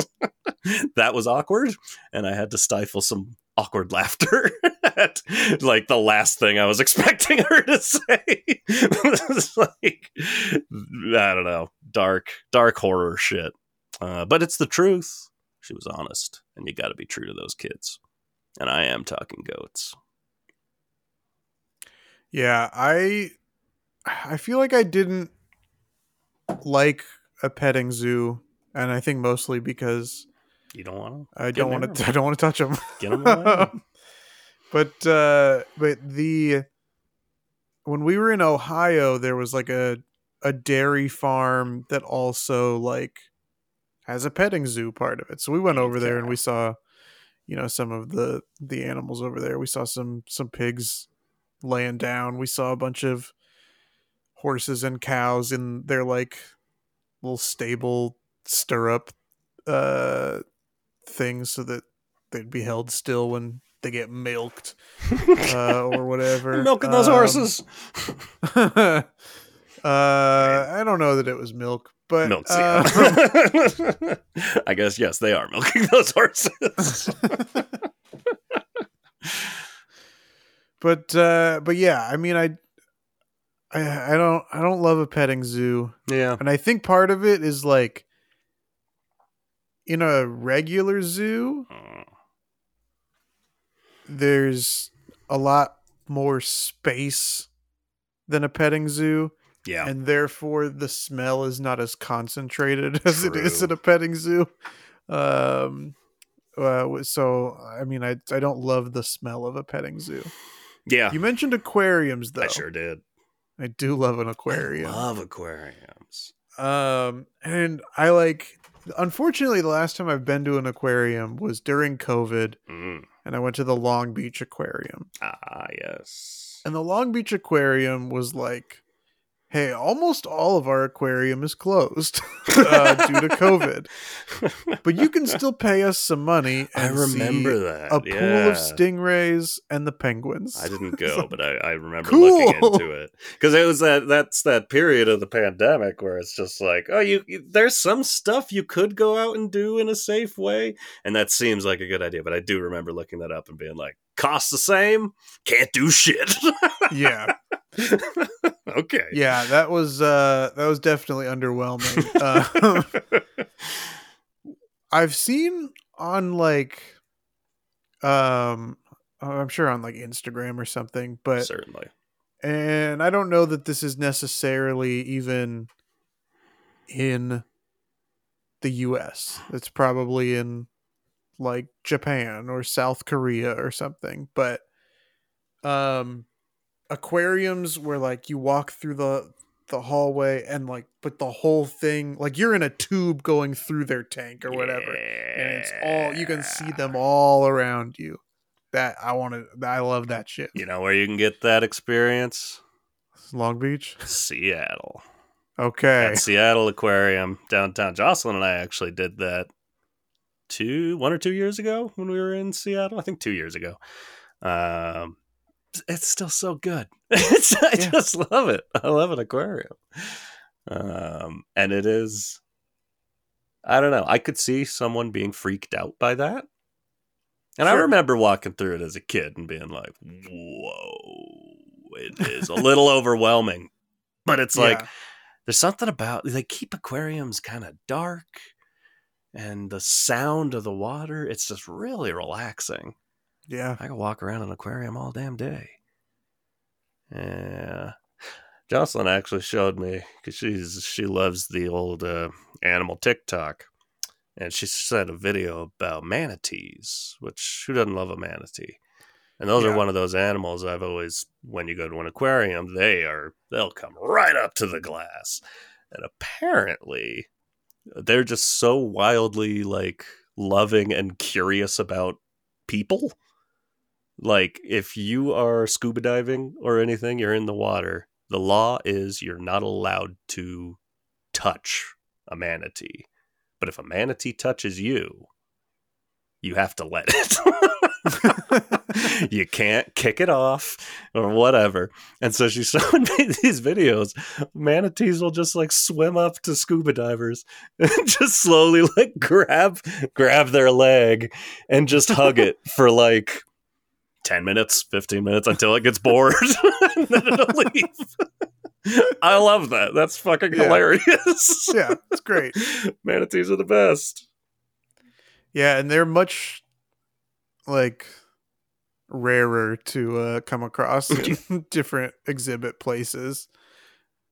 that was awkward, and I had to stifle some awkward laughter at like the last thing I was expecting her to say. like I don't know, dark, dark horror shit. Uh, but it's the truth. She was honest, and you got to be true to those kids. And I am talking goats. Yeah, I I feel like I didn't like a petting zoo, and I think mostly because you don't want to. I don't want to. I don't want to touch them. Get them away. but uh, but the when we were in Ohio, there was like a a dairy farm that also like has a petting zoo part of it. So we went over there and we saw, you know, some of the the animals over there. We saw some some pigs laying down. We saw a bunch of horses and cows in their like little stable stirrup uh things so that they'd be held still when they get milked uh, or whatever. Milking those um, horses. uh, I don't know that it was milk, but milk. Uh, I guess yes, they are milking those horses. but uh, but yeah, I mean, I, I I don't I don't love a petting zoo. Yeah, and I think part of it is like in a regular zoo, there's a lot more space than a petting zoo. Yeah. And therefore the smell is not as concentrated as True. it is in a petting zoo. Um uh, so I mean I I don't love the smell of a petting zoo. Yeah. You mentioned aquariums though. I sure did. I do love an aquarium. I love aquariums. Um and I like unfortunately the last time I've been to an aquarium was during COVID mm. and I went to the Long Beach Aquarium. Ah, yes. And the Long Beach Aquarium was like hey, almost all of our aquarium is closed uh, due to COVID, but you can still pay us some money. I remember that a yeah. pool of stingrays and the penguins. I didn't go, but I, I remember cool. looking into it because it was that that's that period of the pandemic where it's just like, oh, you, you there's some stuff you could go out and do in a safe way, and that seems like a good idea. But I do remember looking that up and being like, cost the same, can't do shit. yeah. okay. Yeah, that was uh that was definitely underwhelming. Uh, I've seen on like um I'm sure on like Instagram or something, but certainly. And I don't know that this is necessarily even in the US. It's probably in like Japan or South Korea or something, but um aquariums where like you walk through the the hallway and like but the whole thing like you're in a tube going through their tank or whatever yeah. and it's all you can see them all around you. That i want to i love that shit. You know where you can get that experience? Long beach? Seattle. Okay. At seattle aquarium downtown. Jocelyn and i actually did that two one or two years ago when we were in seattle i think two years ago um it's still so good. It's, I yeah. just love it. I love an aquarium. Um, and it is, I don't know. I could see someone being freaked out by that. And sure. I remember walking through it as a kid and being like, whoa, it is a little overwhelming. But it's like, there's something about, they keep aquariums kind of dark and the sound of the water, it's just really relaxing. Yeah. I could walk around an aquarium all damn day. Yeah. Jocelyn actually showed me because she's she loves the old uh, animal TikTok, and she sent a video about manatees. Which who doesn't love a manatee? And those yeah. are one of those animals I've always when you go to an aquarium, they are they'll come right up to the glass, and apparently they're just so wildly like loving and curious about people like if you are scuba diving or anything, you're in the water. The law is you're not allowed to touch a manatee. But if a manatee touches you, you have to let it. you can't kick it off or whatever. And so she's showing me these videos. Manatees will just like swim up to scuba divers and just slowly like grab grab their leg and just hug it for like 10 minutes, 15 minutes until it gets bored and then it'll leave. I love that. That's fucking Yeah. hilarious. yeah, it's great. Manatees are the best. Yeah, and they're much like rarer to uh, come across in different exhibit places.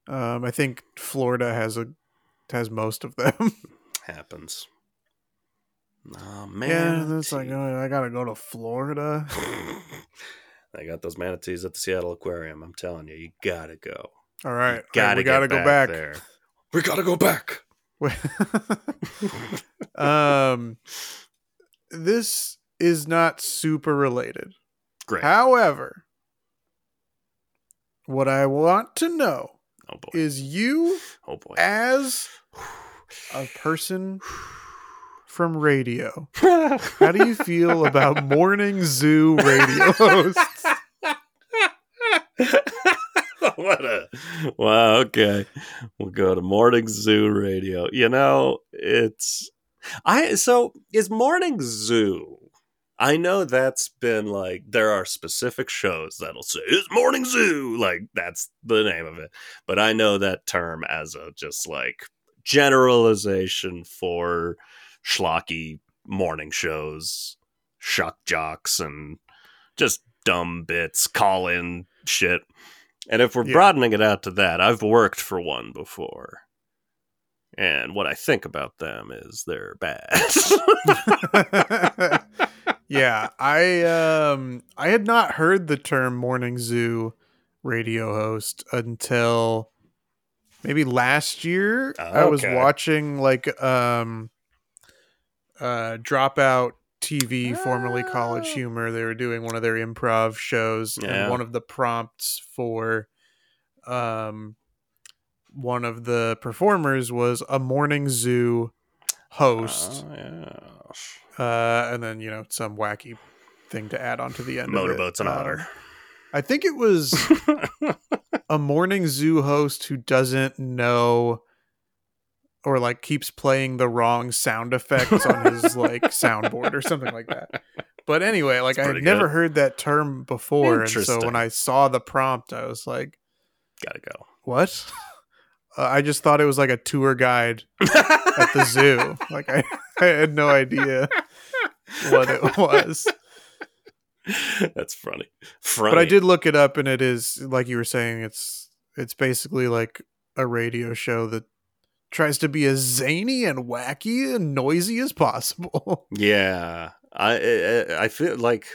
Um, I think Florida has a has most of them. Happens. Oh man. yeah, it's like oh, I gotta go to Florida. I got those manatees at the Seattle Aquarium. I'm telling you, you gotta go. All right, Gotta we gotta go back. there. We gotta go back. um, this is not super related. Great. However, what I want to know oh is you oh boy. as a person from radio. How do you feel about morning zoo radio hosts? what a wow. Okay, we'll go to morning zoo radio. You know, it's I. So is morning zoo. I know that's been like there are specific shows that'll say it's morning zoo, like that's the name of it. But I know that term as a just like generalization for schlocky morning shows, shock jocks, and just dumb bits, call in shit. And if we're Yeah. broadening it out to that, I've worked for one before. And what I think about them is they're bad. yeah, I um I had not heard the term morning zoo radio host until maybe last year. I was watching like um uh dropout TV, formerly College Oh. Humor. They were doing one of their improv shows, Yeah. and one of the prompts for um one of the performers was a morning zoo host Oh, yeah. Uh, and then you know some wacky thing to add on to the end. Motorboats and Um, otter. I think it was a morning zoo host who doesn't know or like keeps playing the wrong sound effects on his like soundboard or something like that. But anyway, like I had never heard that term before, and so when I saw the prompt, I was like, Gotta go. "What?" Uh, I just thought it was like a tour guide at the zoo. Like I, I had no idea what it was. That's funny. Funny. But I did look it up, and it is like you were saying. It's it's basically like a radio show that tries to be as zany and wacky and noisy as possible. Yeah, I I, I feel like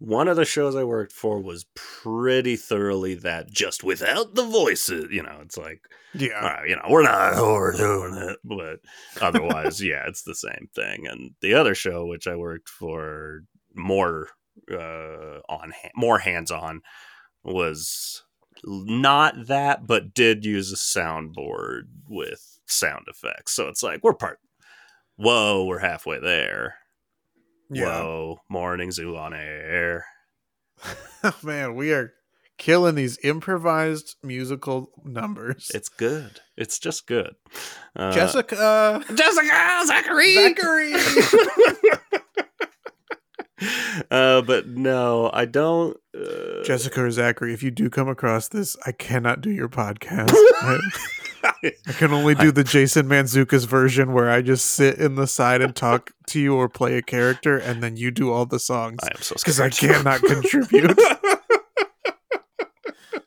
one of the shows I worked for was pretty thoroughly that, just without the voices. You know, it's like, yeah, right, you know, we're not we're doing it, but otherwise, yeah, it's the same thing. And the other show, which I worked for more uh, on more hands on, was not that, but did use a soundboard with sound effects. So it's like we're part. Whoa, we're halfway there. Yeah. Whoa, morning zoo on air. Man, we are killing these improvised musical numbers. It's good. It's just good. Uh, Jessica Jessica Zachary. Zachary. uh, but no, I don't. Uh, Jessica or Zachary, if you do come across this, I cannot do your podcast. I, can only do the Jason Mantzoukas version where I just sit in the side and talk to you or play a character, and then you do all the songs. I am so because I cannot contribute.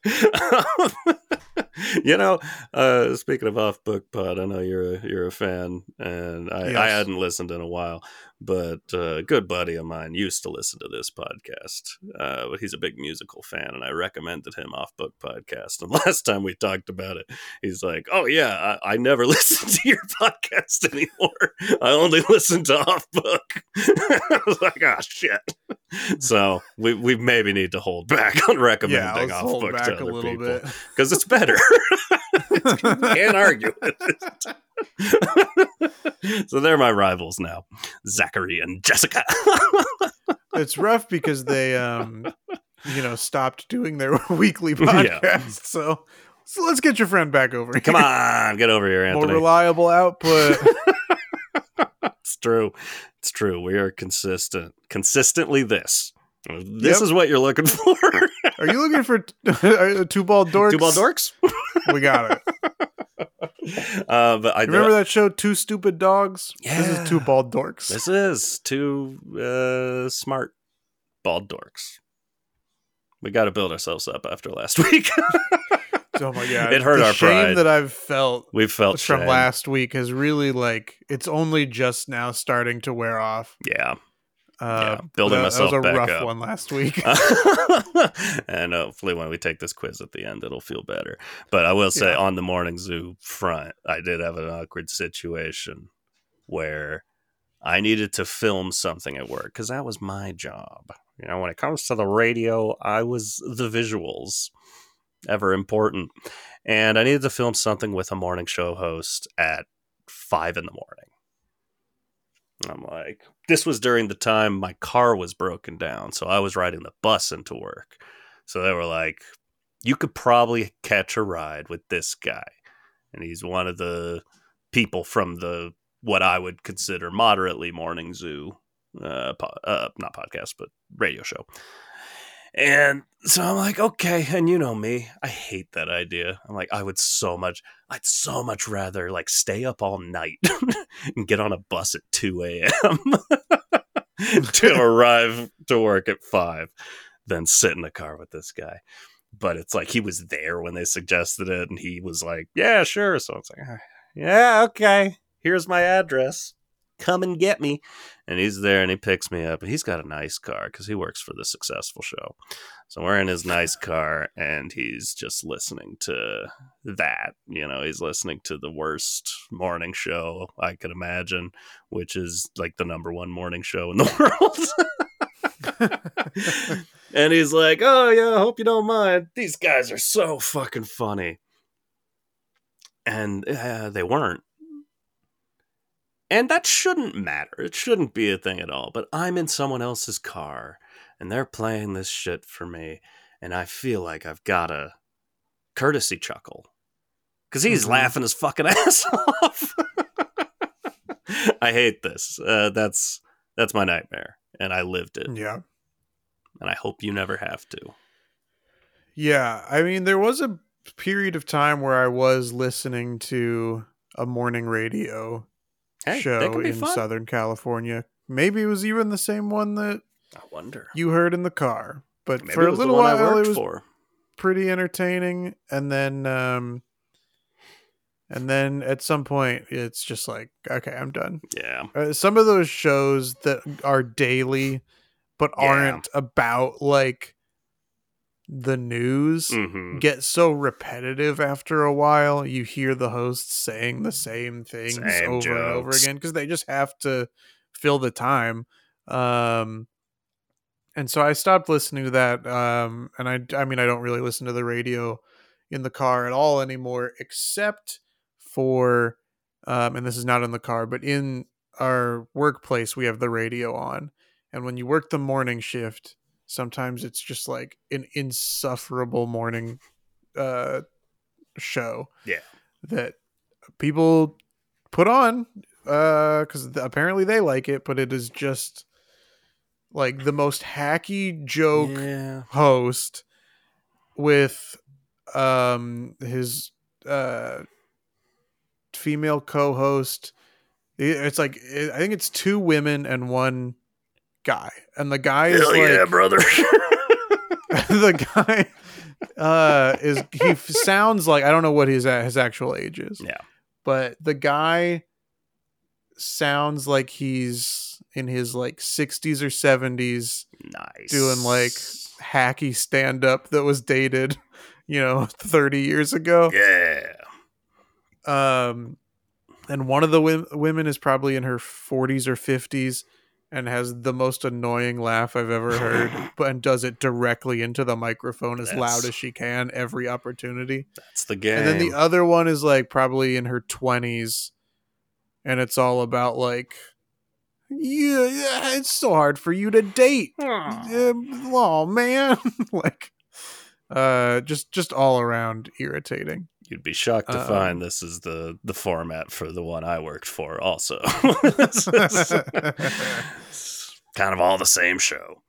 you know, uh, speaking of off book pod, I know you're a you're a fan, and I, I hadn't listened in a while, but uh, a good buddy of mine used to listen to this podcast. Uh, but he's a big musical fan, and I recommended him Off Book Podcast. And last time we talked about it, he's like, "Oh yeah, I, I never listen to your podcast anymore. I only listen to Off Book." I was like, "Oh shit." So we we maybe need to hold back on recommending let's Off Book to a other little people because it's better. Can't argue with it. so they're my rivals now, Zachary and Jessica. It's rough because they, um, you know, stopped doing their weekly Yeah. podcast. So, so let's get your friend back over here. Come on, get over here, Anthony. more reliable output. it's true. It's true. We are consistent. Consistently this. This Yep. is what you're looking for. Are you looking for t- two ball dorks? Two ball dorks. We got it. Uh, but I Remember that show, Two Stupid Dogs? This is two bald dorks. This is two uh, smart bald dorks. We got to build ourselves up after last week. oh my god! It hurt the our shame pride. that I've felt We've felt from shame. last week has really like it's only just now starting to wear off. Yeah. Uh, Yeah, building that, myself that was a rough up. one last week. and hopefully, when we take this quiz at the end, it'll feel better. But I will say, Yeah. on the morning zoo front, I did have an awkward situation where I needed to film something at work because that was my job. You know, when it comes to the radio, I was the visuals, ever important. And I needed to film something with a morning show host at five in the morning. I'm like, this was during the time my car was broken down. So I was riding the bus into work. So they were like, you could probably catch a ride with this guy. And he's one of the people from the what I would consider moderately morning zoo, uh, po- uh, not podcast, but radio show. And so I'm like, okay. And you know me, I hate that idea. I'm like, I would so much, I'd so much rather like stay up all night and get on a bus at 2 a.m. to arrive to work at 5 than sit in the car with this guy. But it's like he was there when they suggested it, and he was like, yeah, sure. So it's like, "Ah, yeah, okay. Here's my address. Come and get me. And he's there and he picks me up. And he's got a nice car because he works for the successful show. So we're in his nice car and he's just listening to that. You know, he's listening to the worst morning show I could imagine, which is like the number one morning show in the world. and he's like, Oh, yeah, I hope you don't mind. These guys are so fucking funny. And uh, they weren't. And that shouldn't matter. It shouldn't be a thing at all. But I'm in someone else's car and they're playing this shit for me. And I feel like I've got a courtesy chuckle. Because he's Mhm. laughing his fucking ass off. I hate this. Uh, that's that's my nightmare. And I lived it. yeah. And I hope you never have to. Yeah. I mean, there was a period of time where I was listening to a morning radio Hey, show in fun. Southern California. Maybe it was even the same one that I wonder. you heard in the car. But Maybe for a little while, it was for. pretty entertaining. And then, um, and then at some point, it's just like, okay, I'm done. Yeah. Uh, some of those shows that are daily, but Yeah. aren't about like the news. hmm Get so repetitive after a while. You hear the hosts saying the same things Same over and over again because they just have to fill the time. Um, and so I stopped listening to that. Um, and I, I mean, I don't really listen to the radio in the car at all anymore, except for, um, and this is not in the car, but in our workplace, we have the radio on. And when you work the morning shift, sometimes it's just like an insufferable morning uh, show. Yeah. That people put on because apparently they like it, but it is just like the most hacky joke Yeah. host with um his uh female co-host it's like i think it's two women and one guy and the guy is Hell like yeah, brother. the guy uh is he sounds like i don't know what his his actual age is Yeah. but the guy sounds like he's in his like 60s or 70s Nice. doing like hacky stand up that was dated, you know, 30 years ago. Yeah. Um and one of the wom- women is probably in her 40s or 50s and has the most annoying laugh I've ever heard, but and does it directly into the microphone as loud as she can every opportunity. That's the game. And then the other one is like probably in her 20s and it's all about like yeah, yeah it's so hard for you to date. Oh man, like uh just just all around irritating. You'd be shocked to Um, find this is the the format for the one I worked for. Also, kind of all the same show.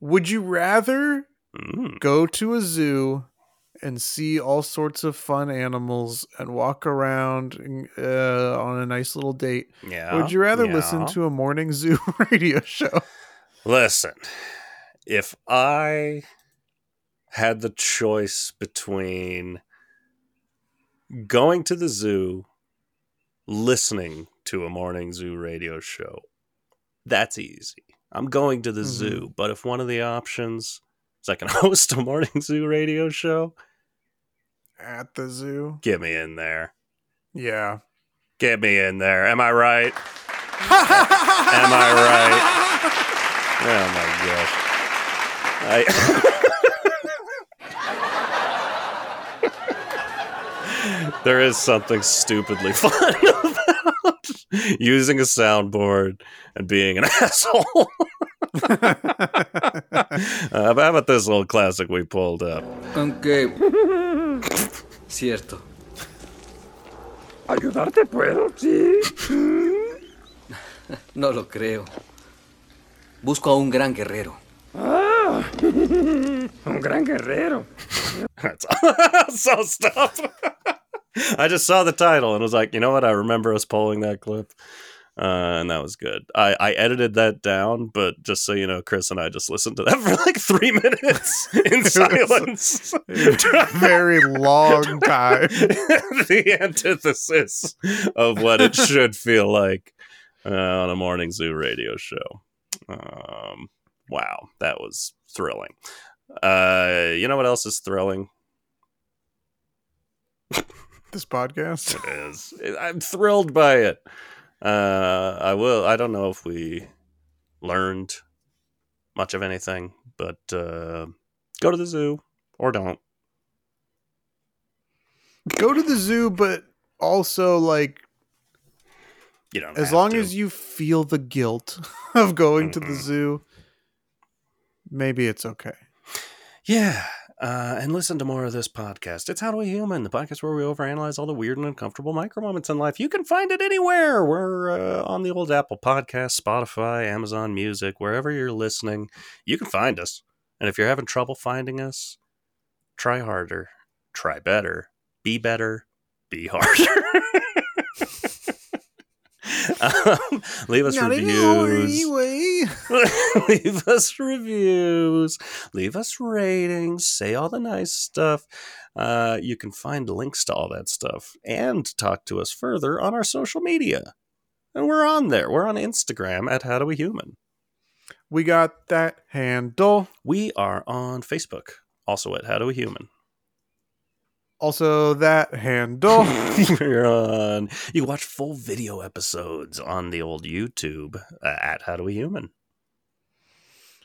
Would you rather Mm. go to a zoo and see all sorts of fun animals and walk around uh, on a nice little date? Yeah. or would you rather yeah. listen to a morning zoo radio show? Listen, if I had the choice between going to the zoo, listening to a morning zoo radio show, that's easy. I'm going to the Mhm. zoo. But if one of the options is I can host a morning zoo radio show, At the zoo? get me in there. Yeah. Get me in there. Am I right? Am I right? Oh my gosh. I there is something stupidly fun about using a soundboard and being an asshole. uh, but how about this little classic we pulled up? Aunque... Cierto. ¿Ayudarte puedo? Sí. No lo creo. Busco a un gran guerrero. Ah, un gran guerrero. That's so stuff. I just saw the title and was like, you know what? I remember us pulling that clip. Uh, and that was good. I, I edited that down, but just so you know, Chris and I just listened to that for like three minutes in silence. A very long time. the antithesis of what it should feel like uh, on a morning zoo radio show. Um, wow, that was thrilling. Uh, you know what else is thrilling? This podcast. It is. I'm thrilled by it. Uh, I will. I don't know if we learned much of anything, but uh, go to the zoo or don't. Go to the zoo, but also like You don't. as long to. as you feel the guilt of going to the zoo, maybe it's okay. Yeah. Uh, and listen to more of this podcast. It's How Do We Human, the podcast where we overanalyze all the weird and uncomfortable micro moments in life. You can find it anywhere. We're uh, on the old Apple Podcast, Spotify, Amazon Music, wherever you're listening. You can find us. And if you're having trouble finding us, try harder, try better, be better, be harder. um, leave us reviews. leave us reviews, leave us ratings, say all the nice stuff. Uh, you can find links to all that stuff and talk to us further on our social media. And we're on there. We're on Instagram at How Do We Human. We got that handle. We are on Facebook, also at How Do We Human. Also, that handle. We're on. You watch full video episodes on the old YouTube uh, at How Do We Human.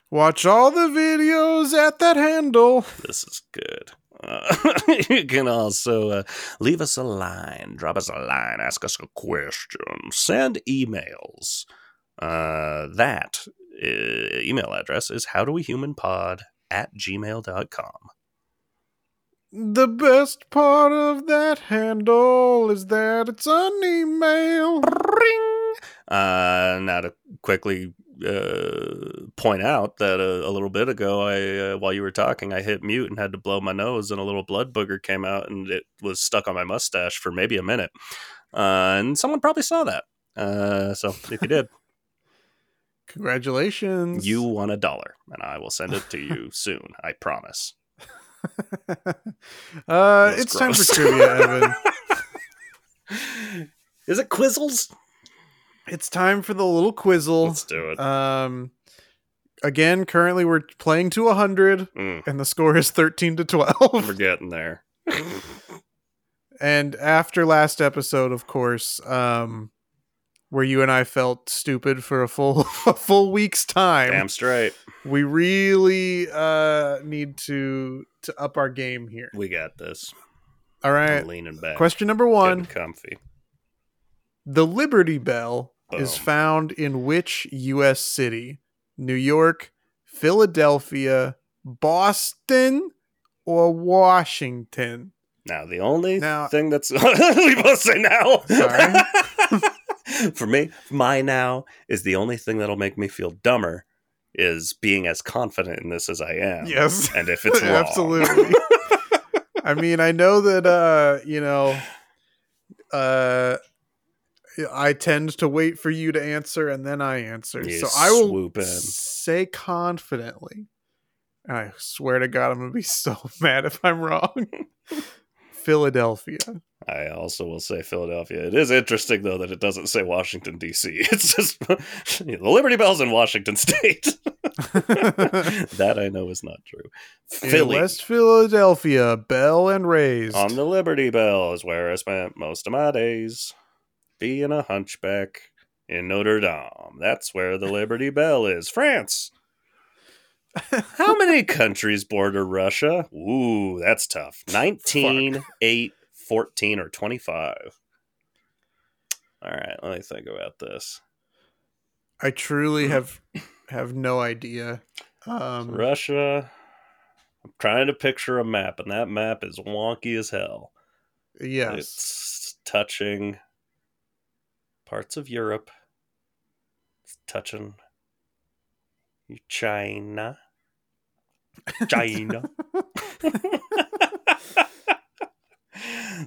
Watch all the videos at that handle. This is good. Uh, you can also uh, leave us a line, drop us a line, ask us a question, send emails. Uh, that uh, email address is howdowehumanpod at gmail.com. The best part of that handle is that it's an email. Ring! Uh, now to quickly uh, point out that a, a little bit ago, I uh, while you were talking, I hit mute and had to blow my nose, and a little blood booger came out, and it was stuck on my mustache for maybe a minute. Uh, and someone probably saw that. Uh, so if you did, Congratulations. you won a dollar, and I will send it to you soon. I promise. uh, it's time for trivia, Evan. Is it Quizzles? It's time for the little quizzle. Let's do it. Um, again, currently we're playing to 100, Mm, and the score is 13 to 12. we're getting there. and after last episode, of course, um, where you and I felt stupid for a full a full week's time, Damn straight. we really uh need to to up our game here. We got this. All right. Leaning back. Question number one: comfy. The Liberty Bell is found in which U.S. city? New York, Philadelphia, Boston, or Washington? Now the only Now- thing that's we both say now. Sorry. For me, my now is the only thing that'll make me feel dumber is being as confident in this as I am. Yes. And if it's wrong. Absolutely. I mean, I know that uh, you know, uh I tend to wait for you to answer and then I answer. You so I will swoop in. say confidently. And I swear to God, I'm gonna be so mad if I'm wrong. Philadelphia. I also will say Philadelphia. It is interesting though that it doesn't say Washington D.C. It's just the Liberty Bell's in Washington State. that I know is not true. In West Philadelphia, Bell and raised. on the Liberty Bell is where I spent most of my days. Being a hunchback in Notre Dame. That's where the Liberty Bell is. France. How many countries border Russia? Ooh, that's tough. 19, 8, 14, or 25. All right, let me think about this. I truly have have no idea. Um, Russia. I'm trying to picture a map, and that map is wonky as hell. yes. It's touching parts of Europe. It's touching China. China.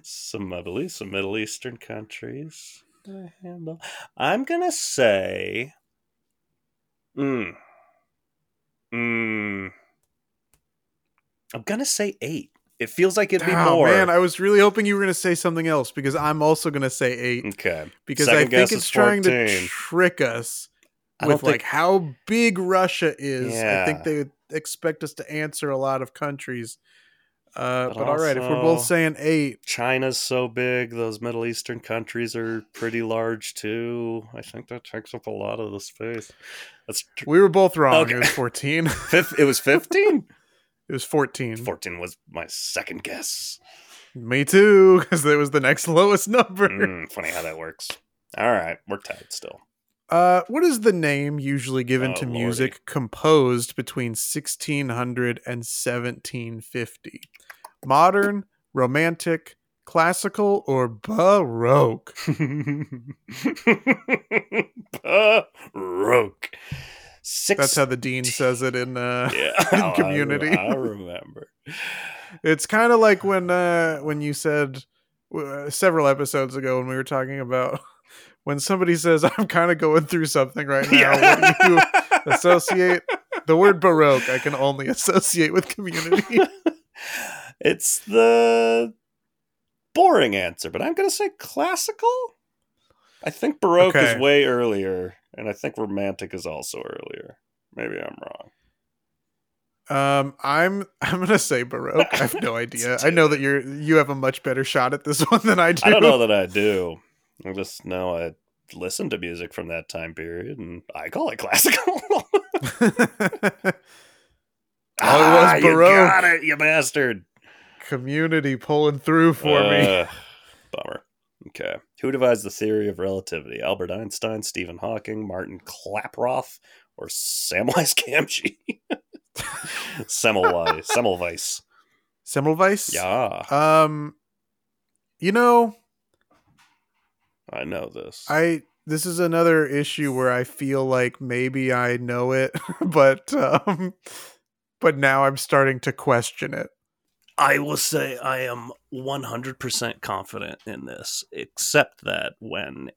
some Middle East, some Middle Eastern countries. I handle. I'm gonna say. Mm. Mm. I'm gonna say eight. It feels like it'd be Oh, more. man, I was really hoping you were going to say something else because I'm also going to say eight okay. because Second I think it's is trying to trick us I with like think- how big Russia is. I think they expect us to answer a lot of countries. Uh, But but all right, if we're both saying eight, China's so big; those Middle Eastern countries are pretty large too. I think that takes up a lot of the space. That's tr- we were both wrong. Okay. It was 14. fif- it was fifteen. it was 14. Fourteen was my second guess. Me too, because it was the next lowest number. Mm, funny how that works. All right, we're tied still. Uh, what is the name usually given Oh, to lordy. music composed between 1600 and 1750? Modern, romantic, classical, or baroque? Baroque. Six. That's how the dean says it in uh, yeah, in I- Community. I, remember. It's kind of like when uh, when you said uh, several episodes ago when we were talking about when somebody says I'm kind of going through something right now. What do you associate the word baroque? I can only associate with community. it's the boring answer, but I'm going to say classical. I think Baroque Okay. is way earlier, and I think Romantic is also earlier. Maybe I'm wrong. Um, I'm I'm gonna say baroque. I have no idea. I know that you're you have a much better shot at this one than I do. I don't know that I do. I just know I listened to music from that time period, and I call it classical. Oh, it was Baroque. You got it, you bastard. Community pulling through for me. Bummer. Okay. Who devised the theory of relativity? Albert Einstein, Stephen Hawking, Martin Klaproth, or Samwise Gamgee? Semmelweis. Semmelweis. Semmelweis. Yeah, Um, you know, I know this. I this is another issue where I feel like maybe I know it, but um, but now I'm starting to question it. I will say I am 100% confident in this, except that when,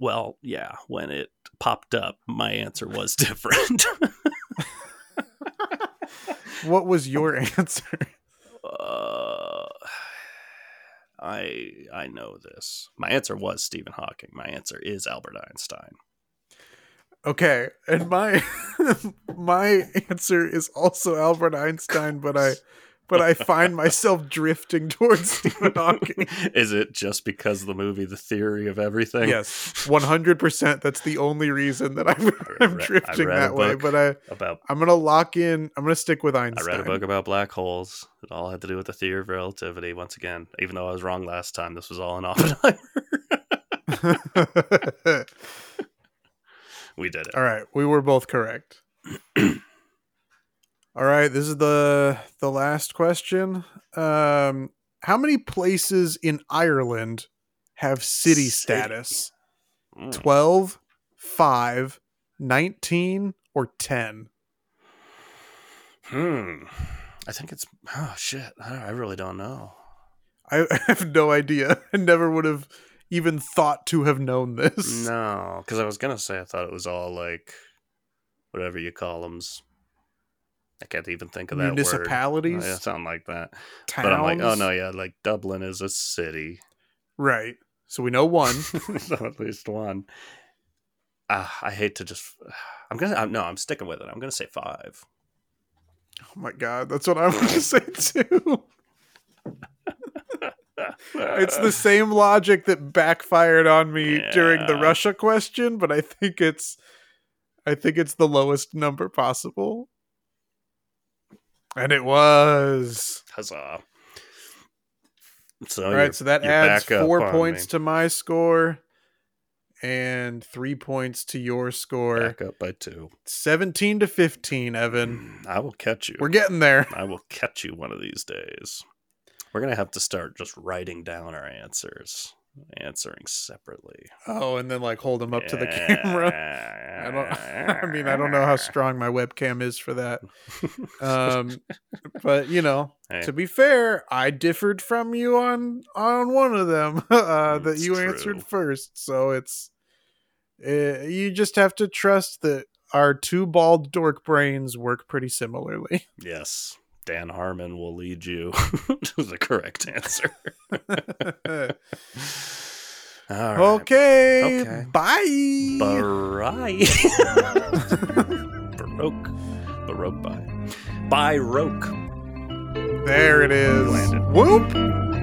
well, yeah, when it popped up, my answer was different. What was your answer? uh, I I know this. My answer was Stephen Hawking. My answer is Albert Einstein. Okay, and my my answer is also Albert Einstein, but I but I find myself drifting towards Stephen Hawking. is it just because of the movie The Theory of Everything? Yes, one hundred percent. That's the only reason that I'm, I'm drifting that way. But I About I'm gonna lock in. I'm gonna stick with Einstein. I read a book about black holes. It all had to do with the theory of relativity. Once again, even though I was wrong last time, this was all in Oppenheimer. we did it. All right, we were both correct. All right, this is the the last question. Um, how many places in Ireland have city City. status? Mm. 12, 5, 19, or 10? Hmm. I think it's oh shit. I really don't know. I I have no idea. I never would have even thought to have known this. No, because I was gonna say I thought it was all like whatever you call them. I can't even think of that word. Municipalities? Oh, yeah, something like that. Towns? But I'm like, oh no, yeah, like Dublin is a city. Right. So we know one. so at least one. Ah, I hate to just. I'm gonna. I'm, no, I'm sticking with it. I'm gonna say five. Oh my god, that's what I want to say too. it's the same logic that backfired on me during the Russia question, but I think it's I think it's the lowest number possible. And it was. Huzzah! So All so that adds four points me. to my score and three points to your score. back up by two. 17 to 15, Evan. Mm, I will catch you. We're getting there. I will catch you one of these days. We're gonna have to start just writing down our answers, answering separately. Oh, and then like hold them up to the camera. I don't. I mean, I don't know how strong my webcam is for that. Um, but you know, Hey, to be fair, I differed from you on on one of them uh, that you true. answered first. So it's uh, you just have to trust that our two bald dork brains work pretty similarly. yes, Dan Harmon will lead you to the correct answer. All right. okay, Okay. bye. Bye. Baroque. Baroque by. By Roke. There it is. Landed. Whoop.